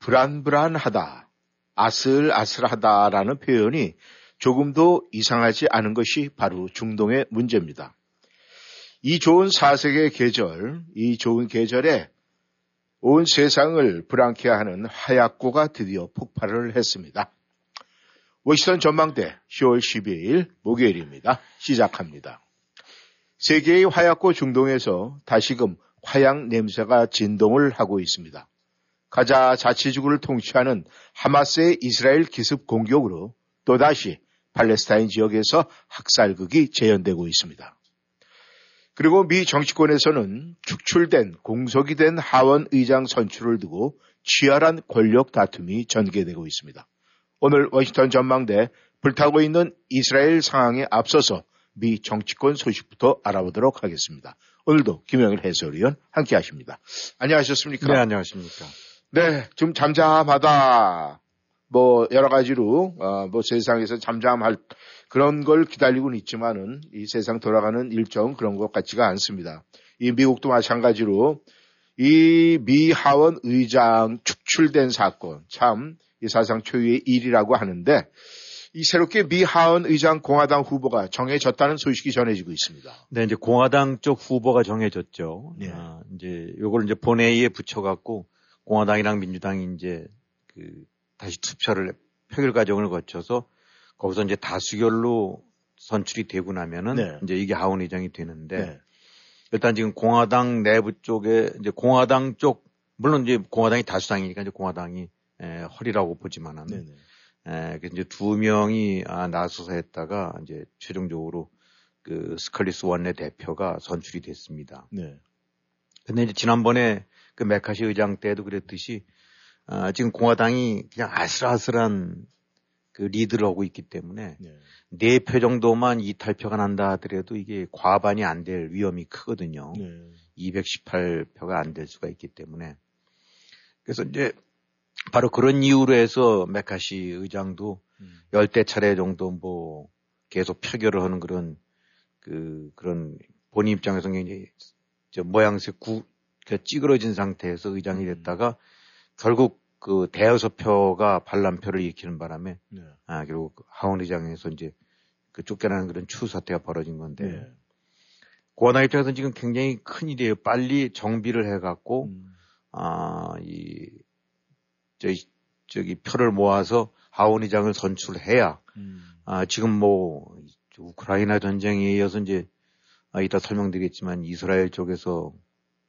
불안불안하다, 아슬아슬하다라는 표현이 조금도 이상하지 않은 것이 바로 중동의 문제입니다. 이 좋은 사색의 계절, 이 좋은 계절에 온 세상을 불안케 하는 화약고가 드디어 폭발을 했습니다. 워싱턴 전망대 10월 12일 목요일입니다. 시작합니다. 세계의 화약고 중동에서 다시금 화약 냄새가 진동을 하고 있습니다. 가자 자치지구를 통치하는 하마스의 이스라엘 기습 공격으로 또다시 팔레스타인 지역에서 학살극이 재현되고 있습니다. 그리고 미 정치권에서는 축출된 공석이 된 하원 의장 선출을 두고 치열한 권력 다툼이 전개되고 있습니다. 오늘 워싱턴 전망대 불타고 있는 이스라엘 상황에 앞서서 미 정치권 소식부터 알아보도록 하겠습니다. 오늘도 김영일 해설위원 함께 하십니다. 안녕하셨습니까? 네, 안녕하십니까. 네, 좀 잠잠하다. 뭐, 여러 가지로, 어, 뭐 세상에서 잠잠할 그런 걸 기다리고는 있지만은 이 세상 돌아가는 일정 그런 것 같지가 않습니다. 이 미국도 마찬가지로 이 미 하원 의장 축출된 사건 참 이 사상 초유의 일이라고 하는데 이 새롭게 미 하원 의장 공화당 후보가 정해졌다는 소식이 전해지고 있습니다. 네, 이제 공화당 쪽 후보가 정해졌죠. 네. 아, 이제 요걸 이제 본회의에 붙여갖고 공화당이랑 민주당이 이제 그 다시 투표를 표결 과정을 거쳐서 거기서 이제 다수결로 선출이 되고 나면은 네. 이제 이게 하원 의장이 되는데 네. 일단 지금 공화당 내부 쪽에 이제 공화당 쪽 물론 이제 공화당이 다수당이니까 이제 공화당이 에, 허리라고 보지만은 네네. 에, 그래서 이제 두 명이 아, 나서서 했다가 이제 최종적으로 그 스컬리스 원내 대표가 선출이 됐습니다. 네. 근데 이제 지난번에 그 메카시 의장 때도 그랬듯이 아, 지금 공화당이 그냥 아슬아슬한 그 리드를 하고 있기 때문에 네. 네표 정도만 이탈표가 난다 하더라도 이게 과반이 안 될 위험이 크거든요. 네. 218표가 안 될 수가 있기 때문에. 그래서 이제 바로 그런 이유로 해서 메카시 의장도 음. 열대 차례 정도 뭐 계속 표결을 하는 그런 그 그런 본인 입장에서 굉장히 저 모양새 구, 그 찌그러진 상태에서 의장이 됐다가 결국 그 대여섯 표가 반란표를 일으키는 바람에 네. 아 결국 하원 의장에서 이제 그 쫓겨나는 그런 추후 사태가 벌어진 건데 네. 공화당 입장에서는 지금 굉장히 큰 일이에요. 빨리 정비를 해갖고 음. 아, 이, 저기, 저기 표를 모아서 하원 의장을 선출해야, 음. 아, 지금 뭐, 우크라이나 전쟁에 이어서 이제, 아, 이따 설명드리겠지만 이스라엘 쪽에서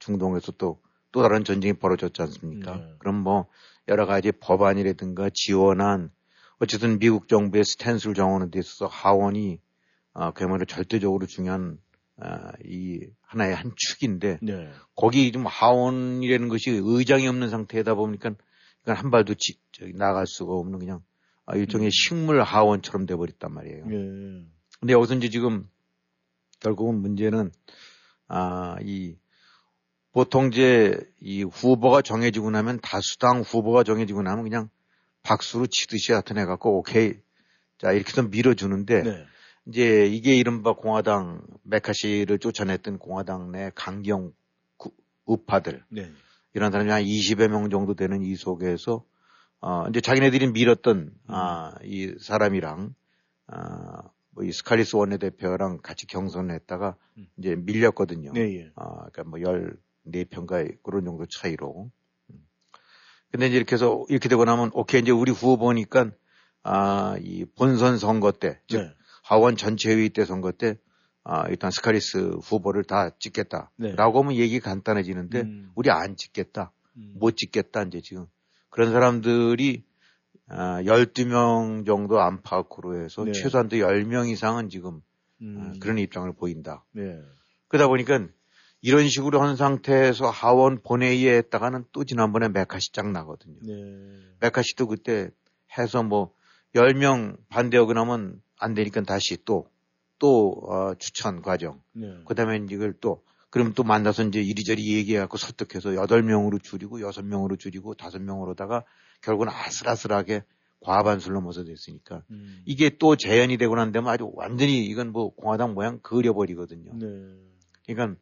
중동에서 또, 또 다른 전쟁이 벌어졌지 않습니까? 네. 그럼 뭐, 여러 가지 법안이라든가 지원안, 어쨌든 미국 정부의 스탠스를 정하는 데 있어서 하원이, 아, 그야말로 절대적으로 중요한, 아, 이, 하나의 한 축인데, 네. 거기 좀 하원이라는 것이 의장이 없는 상태다 보니까 그냥 한 발도 지, 저기 나갈 수가 없는 그냥 아, 일종의 식물 하원처럼 돼버렸단 말이에요. 네. 근데 여기서 이제 지금 결국은 문제는 아, 이 보통 이제 이 후보가 정해지고 나면 다수당 후보가 정해지고 나면 그냥 박수로 치듯이 나타내갖고 오케이 자 이렇게 좀 밀어주는데 네. 이제 이게 이른바 공화당 메카시를 쫓아냈던 공화당 내 강경 구- 우파들 네. 이런 사람이 한 20여 명 정도 되는 이 속에서 어 이제 자기네들이 밀었던 아이 사람이랑 아 뭐이 스칼리스 원내대표랑 같이 경선을 했다가 음. 이제 밀렸거든요. 네. 예. 아 그러니까 뭐 14편가 그런 정도 차이로. 음. 근데 이제 이렇게 해서 이렇게 되고 나면 오케이 이제 우리 후보니까 아 이 본선 선거 때 즉 네. 하원 전체회의 때 선거 때 아, 일단 스카리스 후보를 다 찍겠다. 네. 라고 하면 얘기 간단해지는데 음. 우리 안 찍겠다. 음. 못 찍겠다. 이제 지금 그런 사람들이 아, 12명 정도 안팎으로 해서 네. 최소한도 10명 이상은 지금 아, 음. 그런 입장을 보인다. 네. 그러다 보니까 이런 식으로 한 상태에서 하원 본회의에 했다가는 또 지난번에 메카시 짱 나거든요. 네. 메카시도 그때 해서 뭐 10명 반대하고 나면 안 되니까 다시 또, 또, 어, 추천 과정. 네. 그 다음에 이걸 또, 그럼 또 만나서 이제 이리저리 얘기해갖고 설득해서 8명으로 줄이고 6명으로 줄이고 5명으로다가 결국은 아슬아슬하게 과반수를 넘어서 됐으니까 음. 이게 또 재현이 되고 난 다음에 아주 완전히 이건 뭐 공화당 모양 그려버리거든요. 네. 그러니까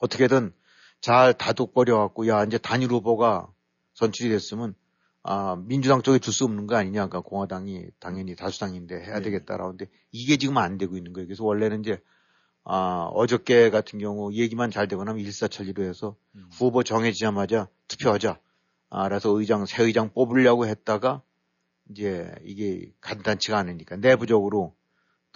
어떻게든 잘 다독거려 갖고 야 이제 단일 후보가 선출이 됐으면 아 민주당 쪽에 줄 수 없는 거 아니냐 그러니까 공화당이 당연히 다수당인데 해야 네. 되겠다라는데 이게 지금 안 되고 있는 거예요. 그래서 원래는 이제 아 어저께 같은 경우 얘기만 잘 되고 나면 일사천리로 해서 음. 후보 정해지자마자 투표하자. 아, 그래서 의장, 새 의장 뽑으려고 했다가 이제 이게 간단치가 않으니까 내부적으로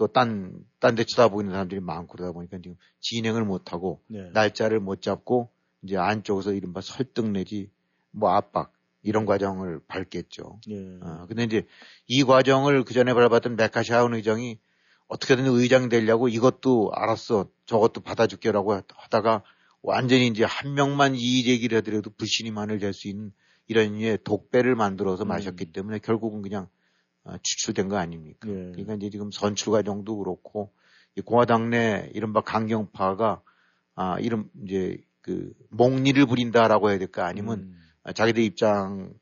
또 딴, 딴 데 쳐다보고 있는 사람들이 많고 그러다 보니까 지금 진행을 못하고 네. 날짜를 못 잡고 이제 안쪽에서 이른바 설득 내지 뭐 압박 이런 과정을 밟겠죠. 네. 어, 근데 이제 이 과정을 그 전에 밟았던 메카시 하원 의장이 어떻게든 의장 되려고 이것도 알았어. 저것도 받아줄게라고 하다가 완전히 이제 한 명만 이의 제기를 하더라도 불신이 많을 될 수 있는 이런 류의 독배를 만들어서 음. 마셨기 때문에 결국은 그냥 어, 추출된 거 아닙니까? 네. 그러니까 이제 지금 선출 과정도 그렇고 이 공화당 내 이른바 강경파가 아 이런 이제 그 몽리를 부린다라고 해야 될까 아니면 음. 아, 자기들 입장을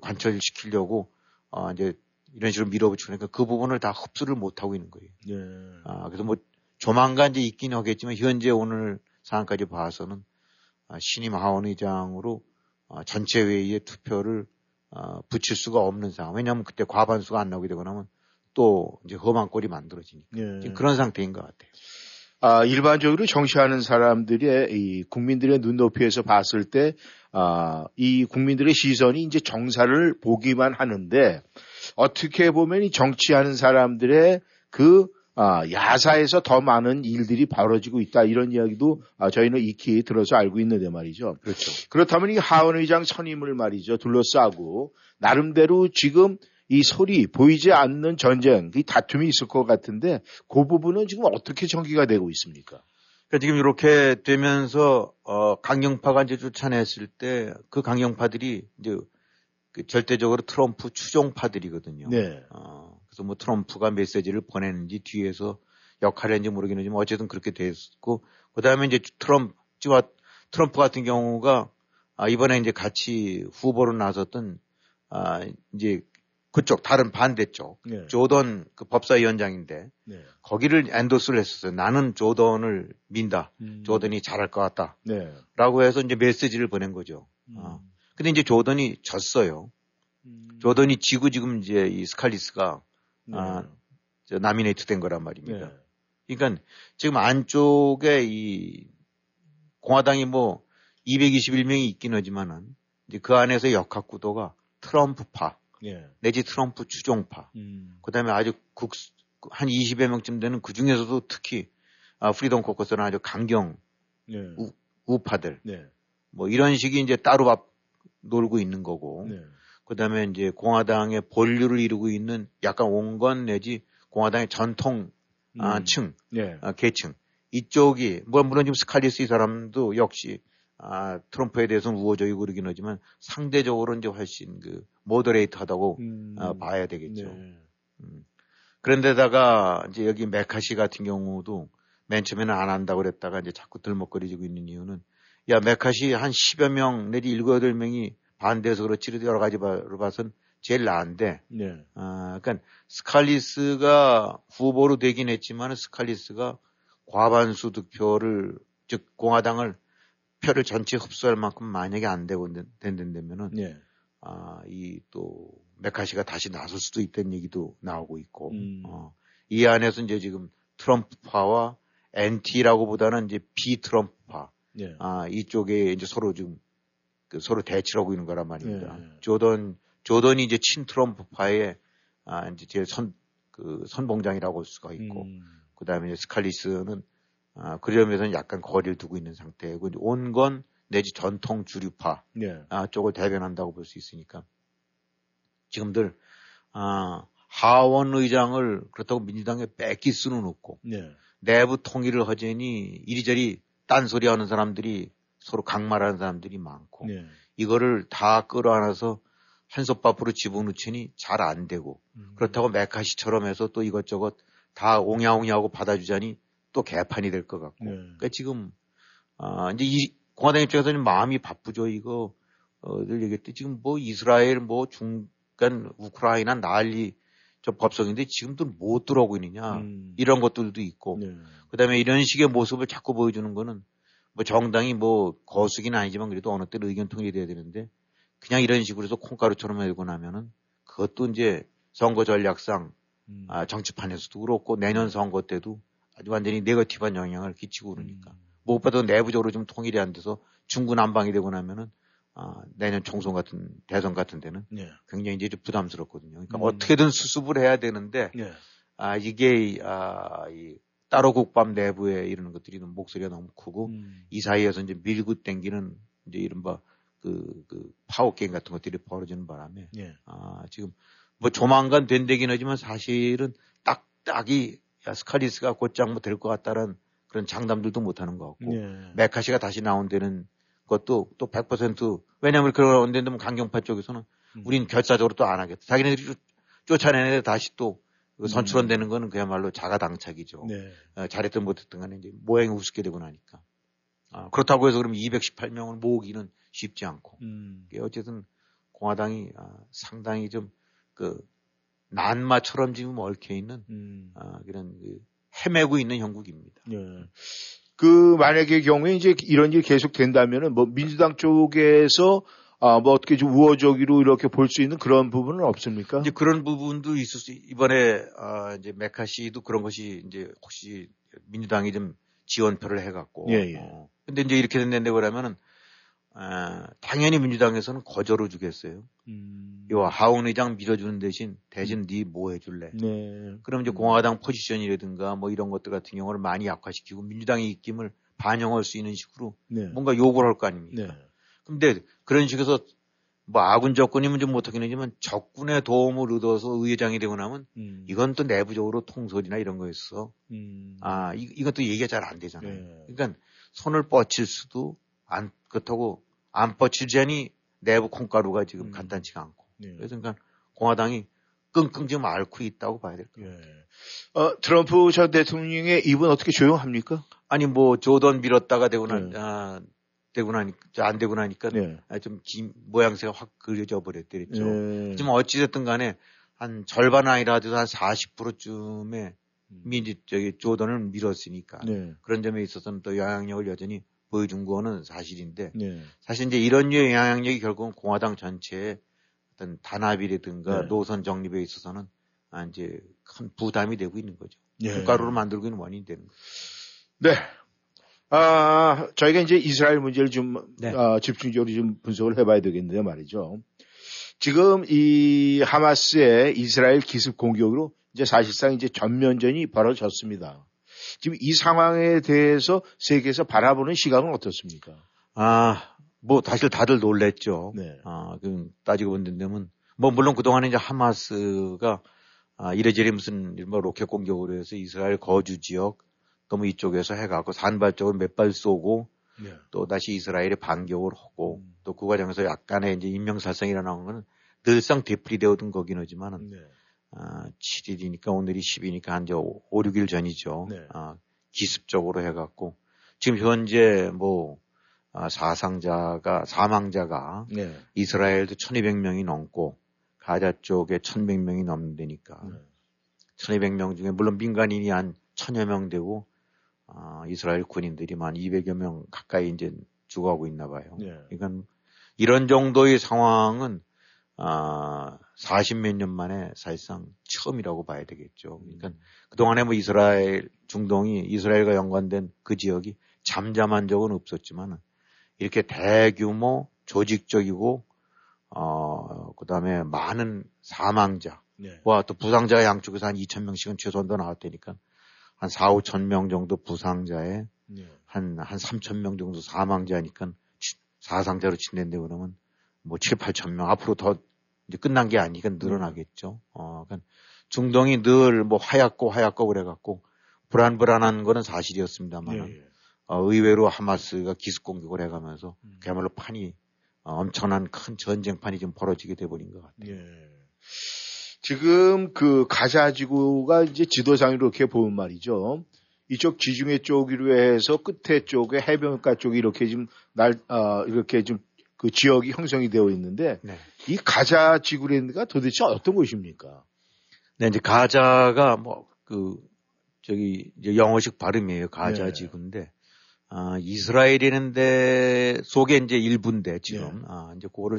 관철시키려고 어, 이제 이런 식으로 밀어붙이니까 그 부분을 다 흡수를 못 하고 있는 거예요. 네. 아, 그래서 뭐 조만간 이제 있긴 하겠지만 현재 오늘 상황까지 봐서는 아, 신임 하원 의장으로 아, 전체 회의에 투표를 아, 붙일 수가 없는 상황. 왜냐하면 그때 과반수가 안 나오게 되고 나면 또 이제 험한 꼴이 만들어지니까 네. 지금 그런 상태인 것 같아요. 아, 일반적으로 정치하는 사람들의 이 국민들의 눈높이에서 봤을 때, 아, 이 국민들의 시선이 이제 정사를 보기만 하는데, 어떻게 보면 이 정치하는 사람들의 그, 아, 야사에서 더 많은 일들이 벌어지고 있다. 이런 이야기도 아, 저희는 익히 들어서 알고 있는데 말이죠. 그렇죠. 그렇다면 이 하원 의장 선임을 말이죠. 둘러싸고, 나름대로 지금 이 소리 보이지 않는 전쟁, 이 다툼이 있을 것 같은데 그 부분은 지금 어떻게 전개가 되고 있습니까? 그러니까 지금 이렇게 되면서 어 강경파가 이제 쫓아냈을 때 그 강경파들이 이제 그 절대적으로 트럼프 추종파들이거든요. 네. 어, 그래서 뭐 트럼프가 메시지를 보냈는지 뒤에서 역할을 했는지 모르겠는데 뭐 어쨌든 그렇게 됐고 그다음에 이제 트럼프 트럼프 같은 경우가 아 이번에 이제 같이 후보로 나섰던 아 이제 그쪽 다른 반대쪽 네. 조던 그 법사위원장인데 네. 거기를 엔도스를 했었어요. 나는 조던을 민다. 음. 조던이 잘할 것 같다. 네. 라고 해서 이제 메시지를 보낸 거죠. 어. 근데 이제 조던이 졌어요. 음. 조던이 지고 지금 이제 이 스칼리스가 네. 아, 저 나미네이트 된 거란 말입니다. 네. 그러니까 지금 안쪽에 이 공화당이 뭐 221명이 있긴 하지만은 이제 그 안에서 역학 구도가 트럼프파 네. 내지 트럼프 추종파 음. 그다음에 아주 국, 한 20여 명쯤 되는 그 중에서도 특히 아, 프리덤 코커스는 아주 강경 네. 우- 우파들 네. 뭐 이런 식이 이제 따로 밥 놀고 있는 거고 네. 그다음에 이제 공화당의 본류를 이루고 있는 약간 온건 내지 공화당의 전통 아, 음. 층 네. 아, 계층 이쪽이 뭐 물론 지금 스칼리스 이 사람도 역시 아, 트럼프에 대해서는 우호적이고 그러긴 하지만 상대적으로 이제 훨씬 그 moderate하다고 음. 아, 봐야 되겠죠. 네. 음. 그런데다가 이제 여기 메카시 같은 경우도 맨 처음에는 안 한다고 그랬다가 이제 자꾸 들먹거리지고 있는 이유는 야 메카시 한 10여 명 내지 7, 8명이 반대해서 그렇지 여러 가지 바로 봐선 제일 나은데 네. 아, 그러니까 스칼리스가 후보로 되긴 했지만 스칼리스가 과반수 득표를 즉 공화당을 표를 전체 흡수할 만큼 만약에 안 되고 된다면은 네. 아, 이 또 메카시가 다시 나설 수도 있다는 얘기도 나오고 있고 음. 어, 이 안에서 이제 지금 트럼프파와 NT라고 보다는 이제 비트럼프파 네. 아, 이쪽에 이제 서로 지금 그 서로 대치를 하고 있는 거란 말입니다. 네. 조던 조던이 이제 친 트럼프파의 아, 이제 제일 선, 그 선봉장이라고 할 수가 있고 음. 그 다음에 스칼리스는 아, 그러면서 약간 거리를 두고 있는 상태고 온건 내지 전통 주류파 네. 아, 쪽을 대변한다고 볼 수 있으니까 지금들 아, 하원 의장을 그렇다고 민주당에 뺏길 수는 없고 네. 내부 통일을 하자니 이리저리 딴소리 하는 사람들이 서로 강말하는 사람들이 많고 네. 이거를 다 끌어안아서 한솥밥으로 집어넣으니 잘 안 되고 음. 그렇다고 메카시처럼 해서 또 이것저것 다 옹야옹야하고 받아주자니 또 개판이 될 것 같고 네. 그러니까 지금 아 이제 이 공화당 입장에서는 마음이 바쁘죠 이거 어늘 얘기했듯이 지금 뭐 이스라엘 뭐 중간 우크라이나 난리 저 법석인데 지금도 못 들어오고 있느냐 음. 이런 것들도 있고 네. 그다음에 이런 식의 모습을 자꾸 보여주는 거는 뭐 정당이 뭐 거수기는 아니지만 그래도 어느 때는 의견 통일이 돼야 되는데 그냥 이런 식으로 해서 콩가루처럼 열고 나면은 그것도 이제 선거 전략상 음. 아, 정치판에서도 그렇고 내년 선거 때도 아주 완전히 네거티브한 영향을 끼치고 그러니까 음. 무엇보다 내부적으로 좀 통일이 안 돼서 중구난방이 되고 나면은 아, 내년 총선 같은 대선 같은 데는 네. 굉장히 이제 좀 부담스럽거든요. 그러니까 음. 어떻게든 수습을 해야 되는데 네. 아 이게 아, 이 따로 국밥 내부에 이러는 것들이 목소리가 너무 크고 음. 이 사이에서 이제 밀고 땡기는 이제 이른바 그, 그 파워 게임 같은 것들이 벌어지는 바람에 네. 아 지금 뭐 조만간 된다긴 하지만 사실은 딱딱이 야, 스카리스가 곧장 뭐 될 것 같다는 그런 장담들도 못 하는 것 같고 네. 메카시가 다시 나온다는 것도 또 100% 왜냐하면 그런 데는 강경파 쪽에서는 음. 우린 결사적으로 또 안 하겠다. 자기네들이 쫓- 쫓아내는데 다시 또그 음. 선출원되는 거는 그야말로 자가당착이죠. 네. 어, 잘했든 못했든 간에 이제 모양이 우습게 되고 나니까. 아, 그렇다고 해서 그럼 218명을 모으기는 쉽지 않고. 음. 어쨌든 공화당이 아, 상당히 좀 그 난마처럼 지금 얽혀 있는 음. 아, 그런 그 헤매고 있는 형국입니다. 네. 그 만약의 경우에 이제 이런 일이 계속 된다면은 뭐 민주당 쪽에서 아 뭐 어떻게 좀 우호적으로 이렇게 볼 수 있는 그런 부분은 없습니까? 이제 그런 부분도 있을 수 이번에 아, 이제 메카시도 그런 것이 이제 혹시 민주당이 좀 지원표를 해갖고. 예, 예. 어, 근데 이제 이렇게 된다고 그러면은 아, 당연히 민주당에서는 거저로 주겠어요. 음. 요 하원 의장 밀어주는 대신 대신 네 뭐 해줄래? 네. 그럼 이제 공화당 포지션이라든가 뭐 이런 것들 같은 경우를 많이 약화시키고 민주당의 입김을 반영할 수 있는 식으로 네. 뭔가 요구를 할 거 아닙니까? 네. 근데 그런 식에서 뭐 아군 적군이면 좀 못하긴 하지만 적군의 도움을 얻어서 의회장이 되고 나면 음. 이건 또 내부적으로 통솔이나 이런 거였어. 음. 아, 이, 이것도 얘기가 잘 안 되잖아요. 네. 그러니까 손을 뻗칠 수도 안, 그렇다고 안 뻗치자니 내부 콩가루가 지금 음. 간단치가 않고. 네. 그래서 그러니까 공화당이 끙끙 지금 앓고 있다고 봐야 될 거예요. 예. 어, 트럼프 전 대통령의 입은 어떻게 조용합니까? 아니 뭐 조던 밀었다가 되고 나, 네. 아, 되고 나니까 안 되고 나니까 네. 아, 좀 기- 모양새가 확 그려져 버렸더랬죠. 예. 지금 어찌 됐든 간에 한 절반 아니라도 한 40%쯤의 민주 저기 조던을 밀었으니까 네. 그런 점에 있어서는 또 영향력을 여전히 보여준 거는 사실인데 네. 사실 이제 이런 류의 영향력이 결국은 공화당 전체의 어떤 단합이라든가 네. 노선 정립에 있어서는 아, 이제 큰 부담이 되고 있는 거죠. 예. 콩가루를 만들고 있는 원인이 되는 거죠. 네. 아, 저희가 이제 이스라엘 문제를 좀 네. 아, 집중적으로 좀 분석을 해봐야 되겠는데요, 말이죠. 지금 이 하마스의 이스라엘 기습 공격으로 이제 사실상 이제 전면전이 벌어졌습니다. 지금 이 상황에 대해서 세계에서 바라보는 시각은 어떻습니까? 아, 뭐 사실 다들 놀랬죠. 네. 아, 그 따지고 본다면 뭐 물론 그동안에 이제 하마스가 아, 이래저래 무슨 뭐 로켓 공격으로 해서 이스라엘 거주 지역 너무 이쪽에서 해갖고 산발적으로 몇 발 쏘고 네. 또 다시 이스라엘에 반격을 하고 음. 또그 과정에서 약간의 이제 인명살상이 일어나는 거는 늘상 되풀이되어둔 거긴 하지만은 네. 아, 7일이니까 오늘이 10이니까 한 이제 5, 6일 전이죠. 네. 아, 기습적으로 해갖고 지금 현재 뭐 아, 사상자가 사망자가 네. 이스라엘도 1200명이 넘고 가자 쪽에 1100명이 넘는다니까 네. 1200명 중에 물론 민간인이 한 1000여 명 되고 아, 이스라엘 군인들이 한 200여 명 가까이 이제 죽어가고 있나 봐요. 네. 그러니까 이런 정도의 상황은 아, 40 몇 년 만에 사실상 처음이라고 봐야 되겠죠. 그러니까 그동안에 뭐 이스라엘 중동이 이스라엘과 연관된 그 지역이 잠잠한 적은 없었지만 이렇게 대규모 조직적이고 어 그 다음에 많은 사망자와 네. 또 부상자 양쪽에서 한 2천 명씩은 최소한 더 나왔다니까 한 4, 5천 명 정도 부상자에 네. 한, 한 3천 명 정도 사망자니까 치- 사상자로 친댄데 그러면 뭐 7, 8천 명 앞으로 더 이제 끝난 게 아니니까 늘어나겠죠. 어, 그러니까 중동이 늘 뭐 하얗고 하얗고 그래갖고 불안불안한 거는 사실이었습니다만 예, 예. 어, 의외로 하마스가 기습 공격을 해가면서 음. 그야말로 판이 어, 엄청난 큰 전쟁판이 좀 벌어지게 돼버린 것 같아요. 예. 지금 그 가자 지구가 이제 지도상으로 이렇게 보면 말이죠. 이쪽 지중해 쪽으로 해서 끝에 쪽에 해변가 쪽이 이렇게 지금 날, 아, 이렇게 좀 그 지역이 형성이 되어 있는데 네. 이 가자 지구랜드가 도대체 어떤 곳입니까? 네, 이제 가자가 뭐 그 저기 이제 영어식 발음이에요. 가자 네. 지구인데 아, 이스라엘이는데 속에 이제 일부인데 지금 네. 아, 이제 그거를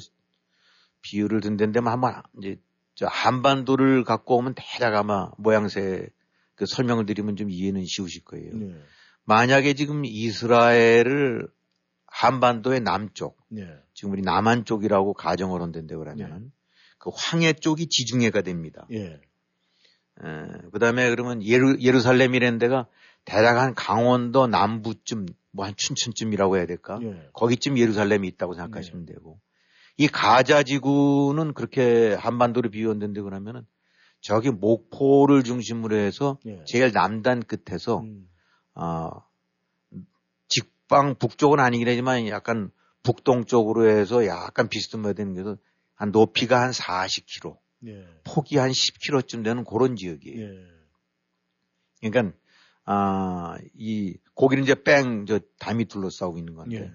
비유를 든다는데 한번 이제 저 한반도를 갖고 오면 대략 아마 모양새 그 설명을 드리면 좀 이해는 쉬우실 거예요. 네. 만약에 지금 이스라엘을 한반도의 남쪽, 네. 지금 우리 남한 쪽이라고 가정을 한다는데 그러면은 그 황해 쪽이 지중해가 됩니다. 예. 그 다음에 그러면 예루, 예루살렘이라는 데가 대략 한 강원도 남부쯤, 뭐 한 춘천쯤이라고 해야 될까? 예. 거기쯤 예루살렘이 있다고 생각하시면 되고. 이 가자 지구는 그렇게 한반도를 비웠는데 그러면은 저기 목포를 중심으로 해서 예. 제일 남단 끝에서, 음. 아, 직방 북쪽은 아니긴 하지만 약간 북동쪽으로 해서 약간 비스듬하게 되는 게서 한 높이가 한 40km, 예. 폭이 한 10km쯤 되는 그런 지역이에요. 예. 그러니까 아, 이 고기는 이제 뺑 저 담이 둘러싸고 있는 건데. 예.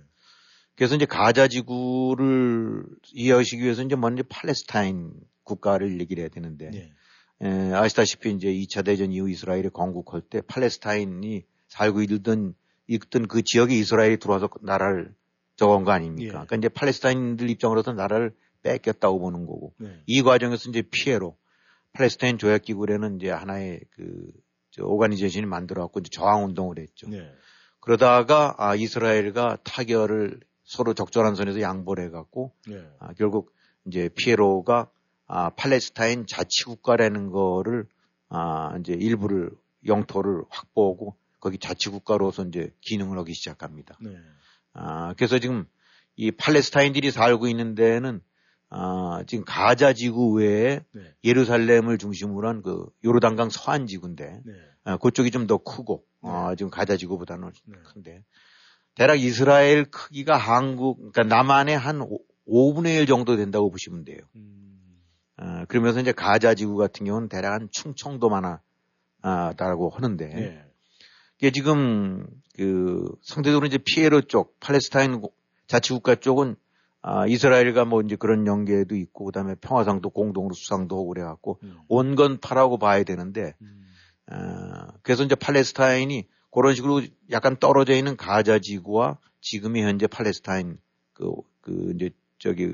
그래서 이제 가자 지구를 이해하시기 위해서 이제 먼저 팔레스타인 국가를 얘기를 해야 되는데 예. 에, 아시다시피 이제 2차 대전 이후 이스라엘이 건국할 때 팔레스타인이 살고 있던 있던 그 지역에 이스라엘이 들어와서 나라를 적은 거 아닙니까? 예. 그러니까 이제 팔레스타인들 입장으로서 나라를 뺏겼다고 보는 거고 네. 이 과정에서 이제 피해로 팔레스타인 조약 기구라는 이제 하나의 그, 저 오가니제이션이 만들어갖고 이제 저항 운동을 했죠. 네. 그러다가 아, 이스라엘과 타결을 서로 적절한 선에서 양보를 해갖고 네. 아, 결국 이제 피에로가 아, 팔레스타인 자치국가라는 거를 아, 이제 일부를 영토를 확보하고 거기 자치국가로서 이제 기능을 하기 시작합니다. 네. 아, 그래서 지금 이 팔레스타인들이 살고 있는 데는 아, 지금 가자 지구 외에 네. 예루살렘을 중심으로 한 그 요르단강 서안 지구인데 네. 아, 그쪽이 좀 더 크고 아, 지금 가자 지구보다는 네. 큰데 대략 이스라엘 크기가 한국 그러니까 남한의 한 5, 분의 1 정도 된다고 보시면 돼요. 음. 아, 그러면서 이제 가자 지구 같은 경우는 대략 한 충청도만 하다라고 하는데 네. 이게 지금 그 상대적으로 이제 피에로 쪽 팔레스타인 자치국가 쪽은 아, 이스라엘과 뭐 이제 그런 연계도 있고 그다음에 평화상도 공동으로 수상도 하고 그래갖고 음. 온건 파라고 봐야 되는데 음. 아, 그래서 이제 팔레스타인이 그런 식으로 약간 떨어져 있는 가자 지구와 지금의 현재 팔레스타인 그, 그 이제 저기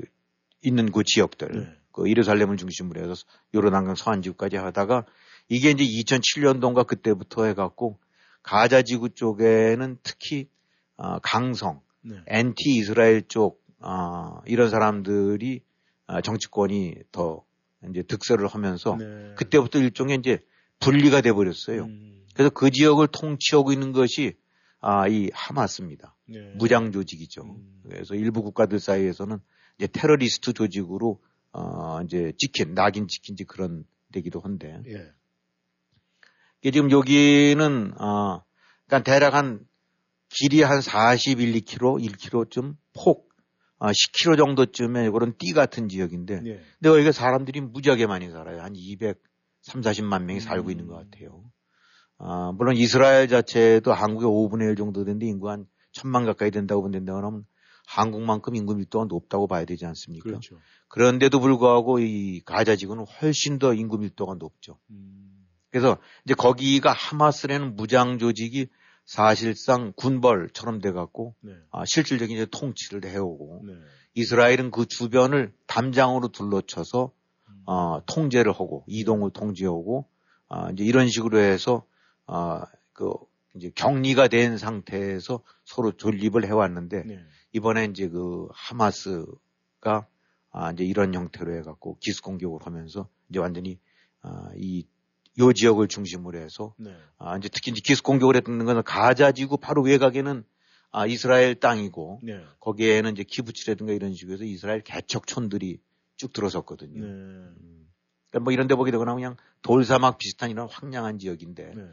있는 그 지역들 네. 그 예루살렘을 중심으로 해서 요르단강 서안 지구까지 하다가 이게 이제 2007년도인가 그때부터 해갖고 가자 지구 쪽에는 특히 아, 강성 네. 엔티 이스라엘 쪽 아, 이런 사람들이 아, 정치권이 더 이제 득세를 하면서 네. 그때부터 일종의 이제 분리가 돼 버렸어요. 음. 그래서 그 지역을 통치하고 있는 것이 아, 이 하마스입니다. 네. 무장 조직이죠. 음. 그래서 일부 국가들 사이에서는 이제 테러리스트 조직으로 어, 이제 찍힌 낙인 찍힌지 그런 되기도 한데 예. 지금 여기는 어, 그러니까 대략 한 길이 한 41, 2km, 1km쯤 폭 아, 10km 정도쯤에 그런 띠 같은 지역인데 예. 근데 여기가 사람들이 무지하게 많이 살아요. 한 200, 3, 40만 명이 살고 음. 있는 것 같아요. 아, 물론 이스라엘 자체도 한국의 5분의 1 정도 되는데 인구 한 천만 가까이 된다고 본다고 하면 한국만큼 인구 밀도가 높다고 봐야 되지 않습니까? 그렇죠. 그런데도 불구하고 이 가자 지구는 훨씬 더 인구 밀도가 높죠. 음. 그래서 이제 거기가 하마스라는 무장 조직이 사실상 군벌처럼 돼갖고 네. 아, 실질적인 이제 통치를 해오고 네. 이스라엘은 그 주변을 담장으로 둘러쳐서 음. 어, 통제를 하고 이동을 통제하고 아, 이제 이런 식으로 해서 아, 그 이제 격리가 된 상태에서 서로 존립을 해왔는데 네. 이번에 이제 그 하마스가 아, 이제 이런 형태로 해갖고 기습 공격을 하면서 이제 완전히 아, 이, 요 지역을 중심으로 해서 네. 아, 이제 특히 이제 기습 공격을 했던 것은 가자지구 바로 외곽에는 아, 이스라엘 땅이고 네. 거기에는 이제 키부츠라든가 이런 식으로 해서 이스라엘 개척촌들이 쭉 들어섰거든요. 네. 음. 그러니까 뭐 이런 데 보게 되거나 그냥 돌사막 비슷한 이런 황량한 지역인데 네.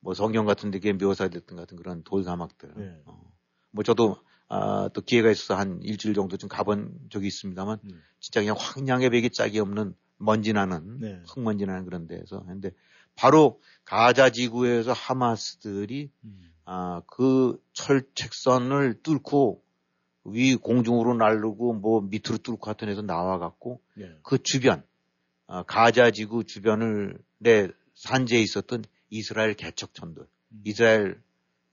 뭐 성경 같은 데 묘사됐던 같은 그런 돌 사막들. 네. 어. 뭐 저도 아, 또 기회가 있어서 한 일주일 정도 좀 가본 적이 있습니다만 음. 진짜 그냥 황량의 백이 짝이 없는 먼지 나는 네. 흙먼지 나는 그런 데서 근데 바로 가자 지구에서 하마스들이 음. 아, 그 철책선을 뚫고 위 공중으로 날르고 뭐 밑으로 뚫고 하여튼 해서 나와갖고 네. 그 주변, 아, 가자 지구 주변을 내 산지에 있었던 이스라엘 개척촌들, 음. 이스라엘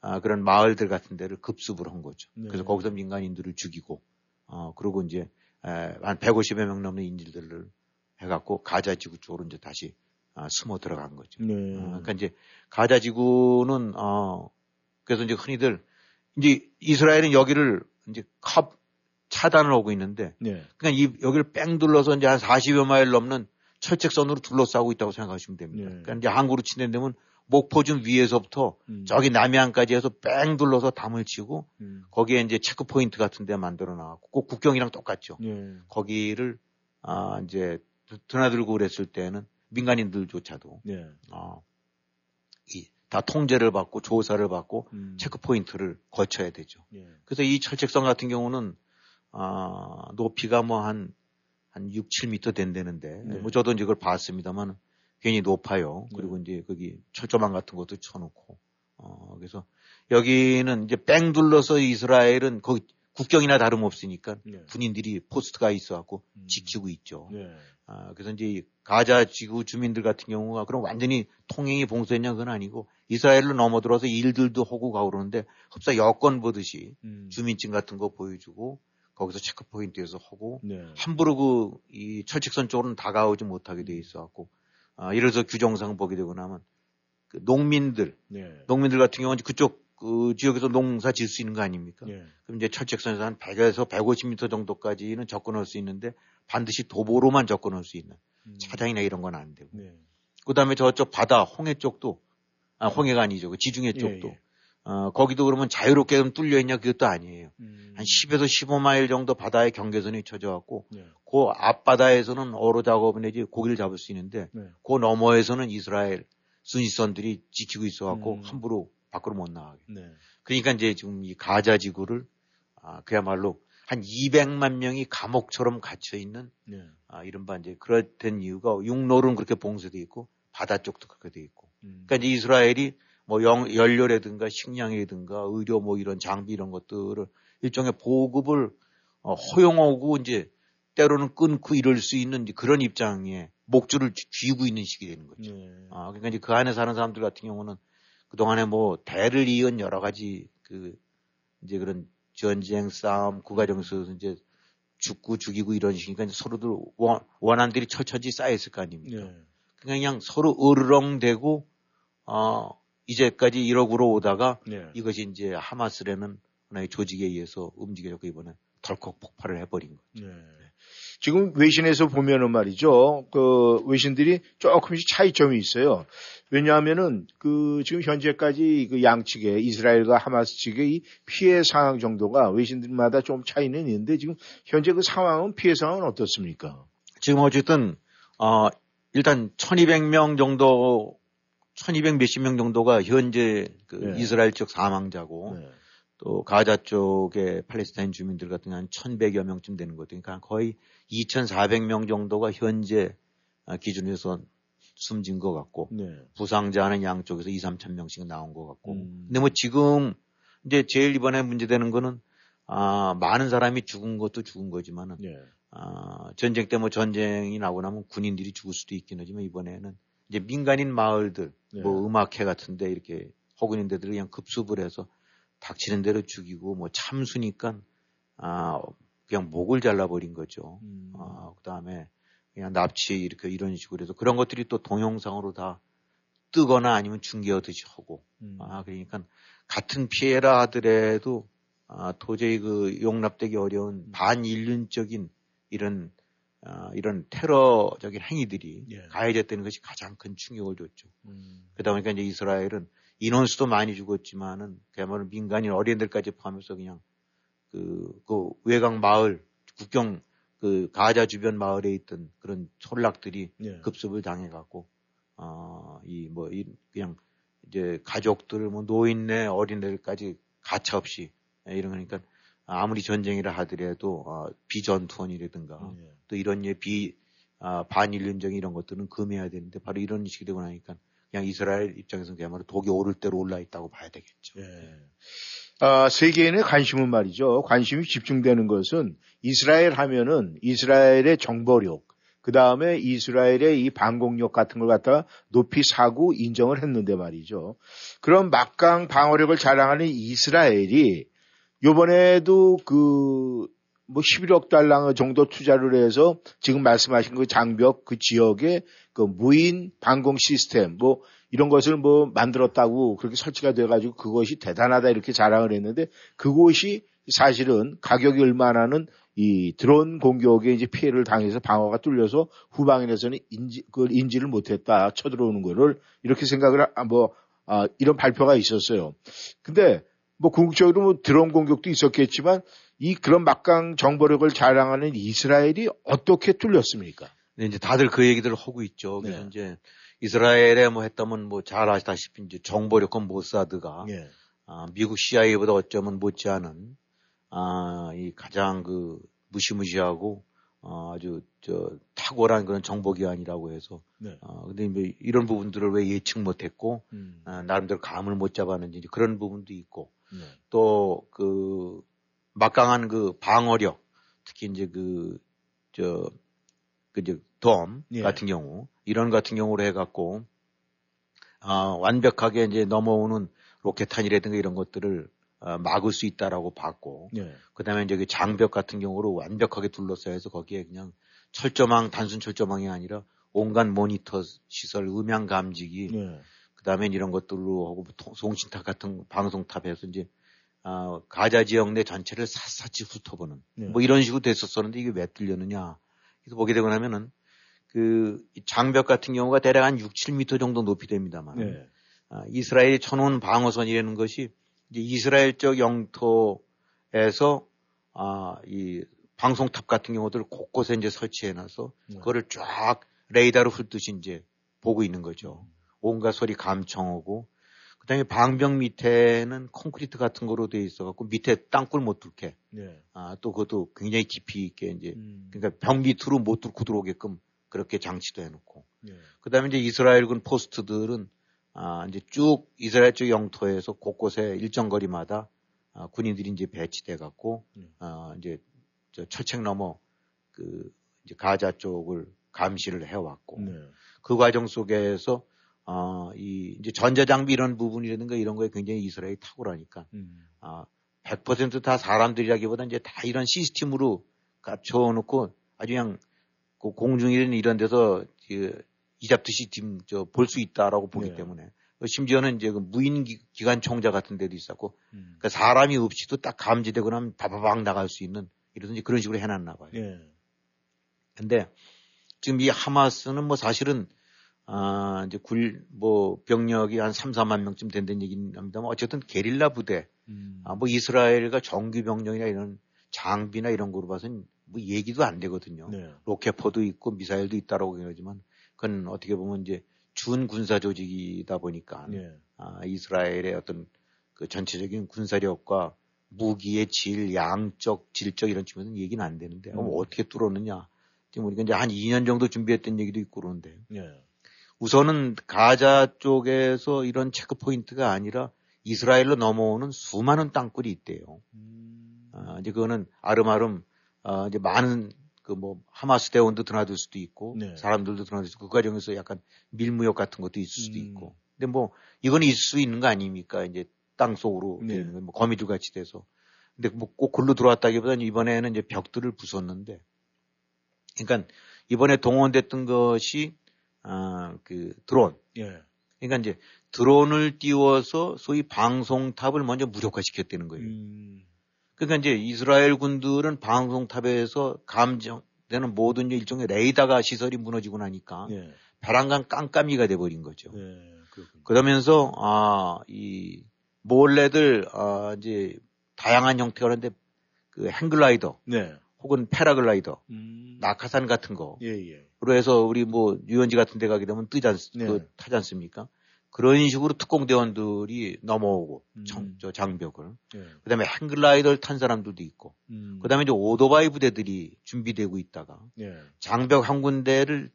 아, 그런 마을들 같은 데를 급습을 한 거죠. 네. 그래서 거기서 민간인들을 죽이고, 어, 그리고 이제, 에, 한 150여 명 넘는 인질들을 해갖고 가자 지구 쪽으로 이제 다시 아, 숨어 들어간 거죠. 네. 어, 그러니까 이제 가자 지구는 어 그래서 이제 흔히들 이제 이스라엘은 여기를 이제 컵 차단을 하고 있는데 네. 그냥 이 여기를 뺑 둘러서 이제 한 40여 마일 넘는 철책선으로 둘러싸고 있다고 생각하시면 됩니다. 네. 그러니까 이제 항구로 친다면 목포준 위에서부터 음. 저기 남해안까지 해서 뺑 둘러서 담을 치고 음. 거기에 이제 체크 포인트 같은 데 만들어 놔갖고 꼭 국경이랑 똑같죠. 네. 거기를 아 이제 드나들고 그랬을 때는 민간인들조차도 네. 어, 이, 다 통제를 받고 조사를 받고 음. 체크 포인트를 거쳐야 되죠. 예. 그래서 이 철책선 같은 경우는 아, 높이가 뭐한한 6, 7미터 된다는데 네. 뭐 저도 이제 그걸 봤습니다만 괜히 높아요. 네. 그리고 이제 거기 철조망 같은 것도 쳐놓고 어, 그래서 여기는 이제 뺑 둘러서 이스라엘은 거기 국경이나 다름없으니까 네. 군인들이 포스트가 있어갖고 음. 지키고 있죠. 네. 아, 그래서 이제 이 가자 지구 주민들 같은 경우가 그럼 완전히 통행이 봉쇄냐 그건 아니고 이스라엘로 넘어들어서 일들도 하고 가고 그러는데 흡사 여권 보듯이 음. 주민증 같은 거 보여주고 거기서 체크포인트에서 하고 네. 함부로 그 이 철책선 쪽으로는 다가오지 못하게 돼 있어 갖고 아, 이래서 규정상 보게 되고 나면 그 농민들 네. 농민들 같은 경우는 그쪽 그 지역에서 농사 지을 수 있는 거 아닙니까? 네. 그럼 이제 철책선에서 한 100에서 150m 정도까지는 접근할 수 있는데 반드시 도보로만 접근할 수 있는 음. 차량이나 이런 건 안 되고. 네. 그 다음에 저쪽 바다, 홍해 쪽도, 아, 홍해가 아니죠. 그 지중해 쪽도. 예. 어, 거기도 그러면 자유롭게 좀 뚫려 있냐 그것도 아니에요. 음. 한 10에서 15마일 정도 바다에 경계선이 쳐져 갖고 네. 그 앞바다에서는 어로 작업 내지 고기를 잡을 수 있는데 네. 그 너머에서는 이스라엘 순위선들이 지키고 있어 갖고 음. 함부로 밖으로 못 나가게. 네. 그러니까 이제 지금 이 가자 지구를 아, 그야말로 한 200만 명이 감옥처럼 갇혀 있는 네. 아, 이른바 이제 그렇된 이유가 육로는 그렇게 봉쇄돼 있고 바다 쪽도 그렇게 돼 있고. 음. 그러니까 이제 이스라엘이 뭐 영, 연료라든가 식량이라든가 의료 뭐 이런 장비 이런 것들을 일종의 보급을 어, 허용하고 이제 때로는 끊고 이럴 수 있는 그런 입장에 목줄을 쥐- 쥐고 있는 시기 되는 거죠. 네. 아, 그러니까 이제 그 안에 사는 사람들 같은 경우는 그동안에 뭐 대를 이은 여러 가지 그 이제 그런 전쟁 싸움 그 과정에서 이제 죽고 죽이고 이런 식이니까 서로들 원, 원한들이 철천지 쌓여있을 거 아닙니까? 네. 그냥 서로 으르렁대고 어 이제까지 이러고로 오다가 네. 이것이 이제 하마스라는 하나의 조직에 의해서 움직여졌고 이번에 덜컥 폭발을 해버린 거죠. 네. 지금 외신에서 보면은 말이죠. 그 외신들이 조금씩 차이점이 있어요. 왜냐하면은 그 지금 현재까지 그 양측의 이스라엘과 하마스 측의 이 피해 상황 정도가 외신들마다 좀 차이는 있는데 지금 현재 그 상황은 피해 상황은 어떻습니까? 지금 어쨌든 어 일단 1200명 정도 1200 몇십 명 정도가 현재 그 네. 이스라엘 쪽 사망자고 네. 또 가자 쪽의 팔레스타인 주민들 같은 경우는 1100여 명쯤 되는 거죠. 그러니까 거의 2400명 정도가 현재 아, 기준에서 숨진 것 같고 네. 부상자는 양쪽에서 2, 3천 명씩 나온 것 같고. 음. 근데 뭐 지금 이제 제일 이번에 문제되는 거는 아, 많은 사람이 죽은 것도 죽은 거지만은 네. 아, 전쟁 때 뭐 전쟁이 나고 나면 군인들이 죽을 수도 있긴 하지만 이번에는 이제 민간인 마을들 네. 뭐 음악회 같은데 이렇게 허군인 데들 그냥 급습을 해서 닥치는 대로 죽이고 뭐 참수니까 아 그냥 목을 잘라버린 거죠. 음. 아 그다음에 그냥 납치 이렇게 이런 식으로 해서 그런 것들이 또 동영상으로 다 뜨거나 아니면 중계하듯이 하고 음. 아 그러니까 같은 피해라 하더라도 아 도저히 그 용납되기 어려운 반인륜적인 이런 아, 이런 테러적인 행위들이 예. 가해졌다는 것이 가장 큰 충격을 줬죠. 음. 그러다 보니까 이제 이스라엘은 인원수도 많이 죽었지만은 그야말로 민간인 어린들까지 포함해서 그냥 그, 그 외곽 마을 국경 그 가자 주변 마을에 있던 그런 촌락들이 네. 급습을 당해갖고 어이뭐 이 그냥 이제 가족들, 뭐 노인네, 어린애들까지 가차 없이 예, 이런 거니까 아무리 전쟁이라 하더라도 어, 비전투원이라든가 예. 또 이런 예, 아, 반인륜적인 이런 것들은 금해야 되는데 바로 이런 식이 되고 나니까 그냥 이스라엘 입장에서는 그야말로 독이 오를 대로 올라 있다고 봐야 되겠죠. 예. 아, 세계인의 관심은 말이죠. 관심이 집중되는 것은 이스라엘 하면은 이스라엘의 정보력, 그 다음에 이스라엘의 이 방공력 같은 걸 갖다가 높이 사고 인정을 했는데 말이죠. 그런 막강 방어력을 자랑하는 이스라엘이 요번에도 그, 뭐 11억 달러 정도 투자를 해서 지금 말씀하신 그 장벽 그 지역에 그 무인 방공 시스템 뭐 이런 것을 뭐 만들었다고 그렇게 설치가 돼가지고 그것이 대단하다 이렇게 자랑을 했는데 그곳이 사실은 가격이 얼마나는 이 드론 공격에 이제 피해를 당해서 방어가 뚫려서 후방에서는 인지, 그걸 인지를 못했다 쳐들어오는 거를 이렇게 생각을, 아, 뭐, 아, 이런 발표가 있었어요. 근데 뭐 궁극적으로 뭐 드론 공격도 있었겠지만 이 그런 막강 정보력을 자랑하는 이스라엘이 어떻게 뚫렸습니까? 네, 이제 다들 그 얘기들을 하고 있죠. 그래서 네. 이제 이스라엘에 뭐 했다면 뭐 잘 아시다시피 이제 정보력은 모사드가 예. 아, 미국 CIA보다 어쩌면 못지않은 아, 이 가장 그 무시무시하고 어, 아주 저 탁월한 그런 정보기관이라고 해서 네. 어, 근데 뭐 이런 부분들을 왜 예측 못했고 음. 아, 나름대로 감을 못 잡았는지 그런 부분도 있고 네. 또그 막강한 그 방어력 특히 이제 그 저 그저 덤 예. 같은 경우 이런 같은 경우로 해갖고 아 완벽하게 이제 넘어오는 로켓탄이라든가 이런 것들을 아, 막을 수 있다라고 봤고 예. 그다음에 이제 그 장벽 같은 경우로 완벽하게 둘러싸여 서 거기에 그냥 철조망 단순 철조망이 아니라 온갖 모니터 시설 음향 감지기 예. 그다음에 이런 것들로 하고 통- 송신탑 같은 방송탑에서 이제 아, 가자 지역 내 전체를 샅샅이 훑어보는 네. 뭐 이런 식으로 됐었었는데 이게 왜 뚫렸느냐 그래서 보게 되고 나면은 그이 장벽 같은 경우가 대략 한 6, 7미터 정도 높이 됩니다만 예. 아, 이스라엘이 쳐놓은 방어선이라는 것이 이제 이스라엘 쪽 영토에서 아, 이 방송탑 같은 경우들 곳곳에 이제 설치해놔서 네. 그거를 쫙 레이더로 훑듯이 이제 보고 있는 거죠. 온갖 소리 감청하고 그다음에 방벽 밑에는 콘크리트 같은 거로 돼 있어갖고 밑에 땅굴 못 뚫게 예. 아, 또 그것도 굉장히 깊이 있게 이제 음. 그러니까 벽 밑으로 못 뚫고 들어오게끔 그렇게 장치도 해놓고 예. 그다음에 이제 이스라엘군 포스트들은 아 이제 쭉 이스라엘 쪽 영토에서 곳곳에 일정 거리마다 아, 군인들이 이제 배치돼 갖고 음. 아 이제 저 철책 넘어 그 이제 가자 쪽을 감시를 해왔고 네. 그 과정 속에서 아이 이제 전자장비 이런 부분이라든가 이런 거에 굉장히 이스라엘이 탁월하니까 음. 아, 100%다 사람들이라기보다 이제 다 이런 시스템으로 갖춰놓고 아주 그냥 그 공중이나 이런 데서 그 이잡듯이 지금 저 볼 수 있다라고 보기 네. 때문에 심지어는 이제 그 무인 기- 기관 총자 같은 데도 있었고 음. 그 사람이 없이도 딱 감지되고 나면 바바박 나갈 수 있는 이러든지 그런 식으로 해놨나 봐요. 예. 근데 지금 이 하마스는 뭐 사실은 아 이제 굴 뭐 병력이 한 3, 4만 명쯤 된다는 얘기는 합니다만 어쨌든 게릴라 부대 음. 아, 뭐 이스라엘과 정규 병력이나 이런 장비나 이런 거로 봐서는 뭐 얘기도 안 되거든요. 네. 로켓포도 있고 미사일도 있다라고 그러지만 그건 어떻게 보면 이제 준 군사 조직이다 보니까 예. 아, 이스라엘의 어떤 그 전체적인 군사력과 무기의 질, 양적, 질적 이런 측면은 얘기는 안 되는데 어, 음. 어떻게 뚫었느냐. 지금 우리가 이제 한 2년 정도 준비했던 얘기도 있고 그러는데 예. 우선은 가자 쪽에서 이런 체크 포인트가 아니라 이스라엘로 넘어오는 수많은 땅굴이 있대요. 음. 아, 이제 그거는 아름아름 아, 이제 많은 그 뭐 하마스 대원도 드나들 수도 있고 네. 사람들도 드나들 수도 있고 그 과정에서 약간 밀무역 같은 것도 있을 수도 음. 있고. 근데 뭐 이건 있을 수 있는 거 아닙니까? 이제 땅 속으로 네. 뭐 거미줄 같이 돼서. 근데 뭐꼭 글로 들어왔다기보다는 이번에는 이제 벽들을 부쉈는데, 그러니까 이번에 동원됐던 것이 아그 드론. 예. 그러니까 이제 드론을 띄워서 소위 방송탑을 먼저 무력화시켰다는 거예요. 음. 그러니까 이제 이스라엘 군들은 방송탑에서 감정되는 모든 일종의 레이더가 시설이 무너지고 나니까 예. 벼랑간 깜깜이가 돼버린 거죠. 예. 그러면서 아 이 몰래들 아 이제 다양한 형태가 그런데 그 행글라이더 네. 혹은 패라글라이더 음. 낙하산 같은 거 예, 예. 그로 해서 우리 뭐 유원지 같은 데 가게 되면 뜨지 않, 네. 그 타지 않습니까? 그런 식으로 특공대원들이 넘어오고 음. 정- 저 장벽을 예. 그다음에 행글라이더를 탄 사람들도 있고 음. 그다음에 이제 오토바이 부대들이 준비되고 있다가 예. 장벽 한 군데를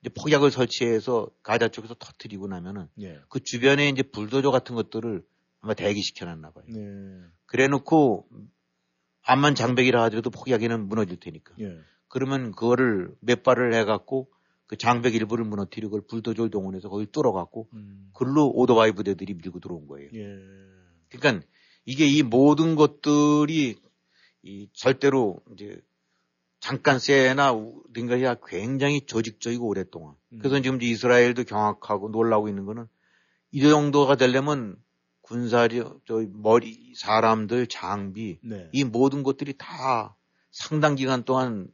이제 폭약을 설치해서 가자 쪽에서 터트리고 나면은 예. 그 주변에 이제 불도저 같은 것들을 아마 대기시켜 놨나 봐요. 네. 그래 놓고 암만 장벽이라 하더라도 폭약에는 무너질 테니까. 예. 그러면 그거를 몇 발을 해갖고 그 장벽 일부를 무너뜨리고 그걸 불도저를 동원해서 거기 뚫어갖고 음. 글로 오토바이 부대들이 밀고 들어온 거예요. 예. 그러니까 이게 이 모든 것들이 이 절대로 이제 잠깐 세나 링가리가 굉장히 조직적이고 오랫동안. 음. 그래서 지금 이제 이스라엘도 경악하고 놀라고 있는 거는 이 정도가 되려면 군사력, 저 머리, 사람들, 장비, 네. 이 모든 것들이 다 상당 기간 동안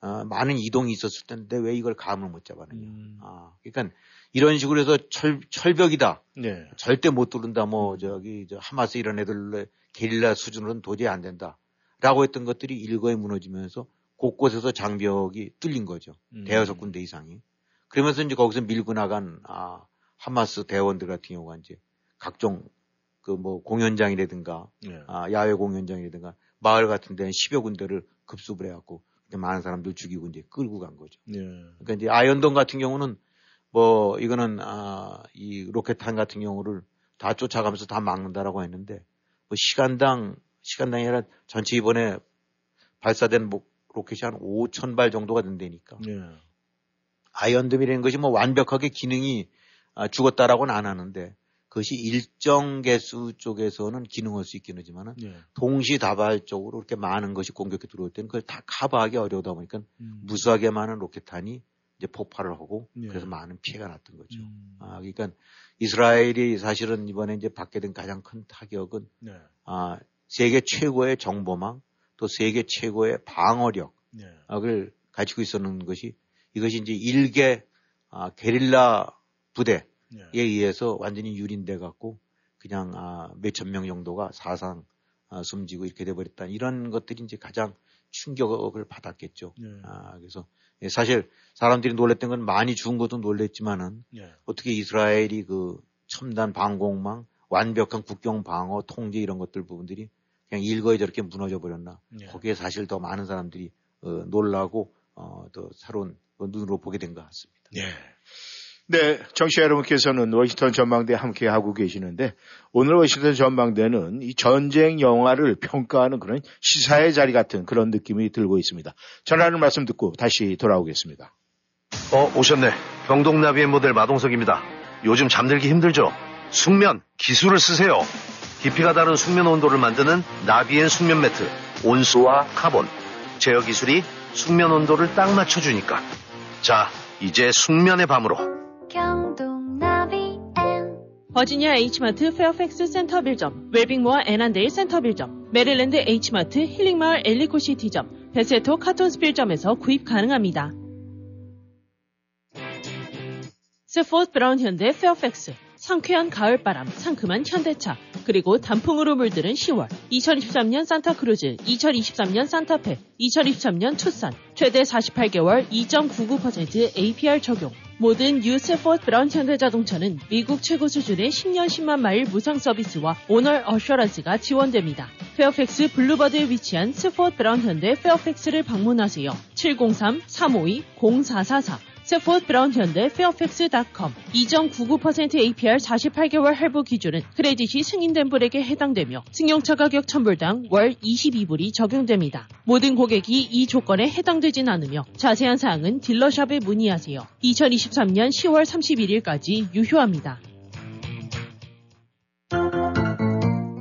어, 많은 이동이 있었을 텐데 왜 이걸 감을 못 잡아내냐. 음. 아, 그러니까 이런 식으로 해서 철, 철벽이다. 네. 절대 못 뚫는다. 뭐 저기 저 하마스 이런 애들 게릴라 수준으로는 도저히 안 된다. 라고 했던 것들이 일거에 무너지면서 곳곳에서 장벽이 뚫린 거죠. 음. 대여섯 군데 이상이. 그러면서 이제 거기서 밀고 나간 아 하마스 대원들 같은 경우가 이제 각종 그 뭐 공연장이라든가 예. 아, 야외 공연장이라든가 마을 같은 데는 10여 군데를 급습을 해갖고 많은 사람들 죽이고 이제 끌고 간 거죠. 예. 그러니까 이제 아이언돔 같은 경우는 뭐 이거는 아, 이 로켓탄 같은 경우를 다 쫓아가면서 다 막는다라고 했는데 뭐 시간당 시간당이 아니라 전체 이번에 발사된 뭐 로켓이 한 5천 발 정도가 된다니까 예. 아이언돔이라는 것이 뭐 완벽하게 기능이 아, 죽었다라고는 안 하는데 그것이 일정 개수 쪽에서는 기능할 수 있긴 하지만은 예. 동시다발적으로 이렇게 많은 것이 공격해 들어올 때는 그걸 다 커버하기 어려우다 보니까 음. 무수하게 많은 로켓탄이 이제 폭발을 하고 예. 그래서 많은 피해가 났던 거죠. 음. 아, 그러니까 이스라엘이 사실은 이번에 이제 받게 된 가장 큰 타격은 네. 아, 세계 최고의 정보망 또 세계 최고의 방어력을 네. 가지고 있었는 것이 이것이 이제 일개 아, 게릴라 부대 에 네. 의해서 완전히 유린돼 갖고 그냥 아, 몇천 명 정도가 사상 아, 숨지고 이렇게 돼버렸다 이런 것들이 이제 가장 충격을 받았겠죠. 네. 아, 그래서 예, 사실 사람들이 놀랬던 건 많이 죽은 것도 놀랬지만은 네. 어떻게 이스라엘이 그 첨단 방공망, 완벽한 국경 방어, 통제 이런 것들 부분들이 그냥 일거에 저렇게 무너져 버렸나. 네. 거기에 사실 더 많은 사람들이 어, 놀라고 어, 더 새로운 어, 눈으로 보게 된 것 같습니다. 네. 네, 청취자 여러분께서는 워싱턴 전망대 함께 하고 계시는데 오늘 워싱턴 전망대는 이 전쟁 영화를 평가하는 그런 시사의 자리 같은 그런 느낌이 들고 있습니다. 전하는 말씀 듣고 다시 돌아오겠습니다. 어, 오셨네. 경동나비엔 모델 마동석입니다. 요즘 잠들기 힘들죠? 숙면, 기술을 쓰세요. 깊이가 다른 숙면 온도를 만드는 나비엔 숙면 매트. 온수와 카본. 제어 기술이 숙면 온도를 딱 맞춰주니까. 자, 이제 숙면의 밤으로. 버지니아 H마트 페어팩스 센터빌점, 웰빙모어 애난데일 센터빌점, 메릴랜드 H마트 힐링마을 엘리코시티점, 베세토 카톤스빌점에서 구입 가능합니다. Safford Brown 현대 페어팩스, 상쾌한 가을바람, 상큼한 현대차, 그리고 단풍으로 물드는 10월, 2023년 산타크루즈, 2023년 산타페, 2023년 투싼, 최대 48개월 2.99% APR 적용. 모든 New Safford Brown 현대자동차는 미국 최고 수준의 10년 10만 마일 무상 서비스와 owner assurance가 지원됩니다. 페어팩스 Boulevard에 위치한 Safford Brown 현대 페어팩스를 방문하세요. 703-352-0444 Safford Brown 현대 페어팩스.com 2.99% APR 48개월 할부 기준은 credit이 승인된 분에게 해당되며 승용차 가격 천불당 월 22불이 적용됩니다. 모든 고객이 이 조건에 해당되진 않으며 자세한 사항은 dealer shop에 문의하세요. 2023년 10월 31일까지 유효합니다.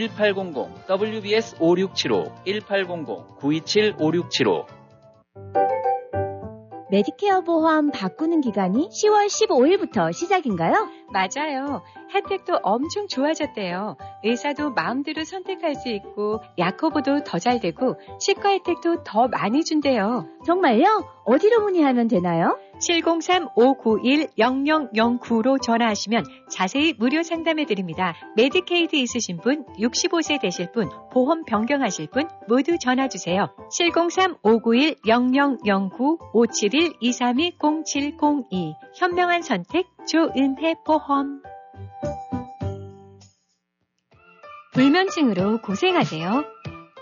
1800 WBS 5675 1800 927 5675 메디케어 보험 바꾸는 기간이 10월 15일부터 시작인가요? 맞아요. 혜택도 엄청 좋아졌대요. 의사도 마음대로 선택할 수 있고 약 커버도 더 잘 되고 치과 혜택도 더 많이 준대요. 정말요? 어디로 문의하면 되나요? 703-591-0009로 전화하시면 자세히 무료 상담해 드립니다. 메디케이드 있으신 분, 65세 되실 분, 보험 변경하실 분 모두 전화 주세요. 703-591-0009-571-232-0702 현명한 선택 조은혜 보험 불면증으로 고생하세요.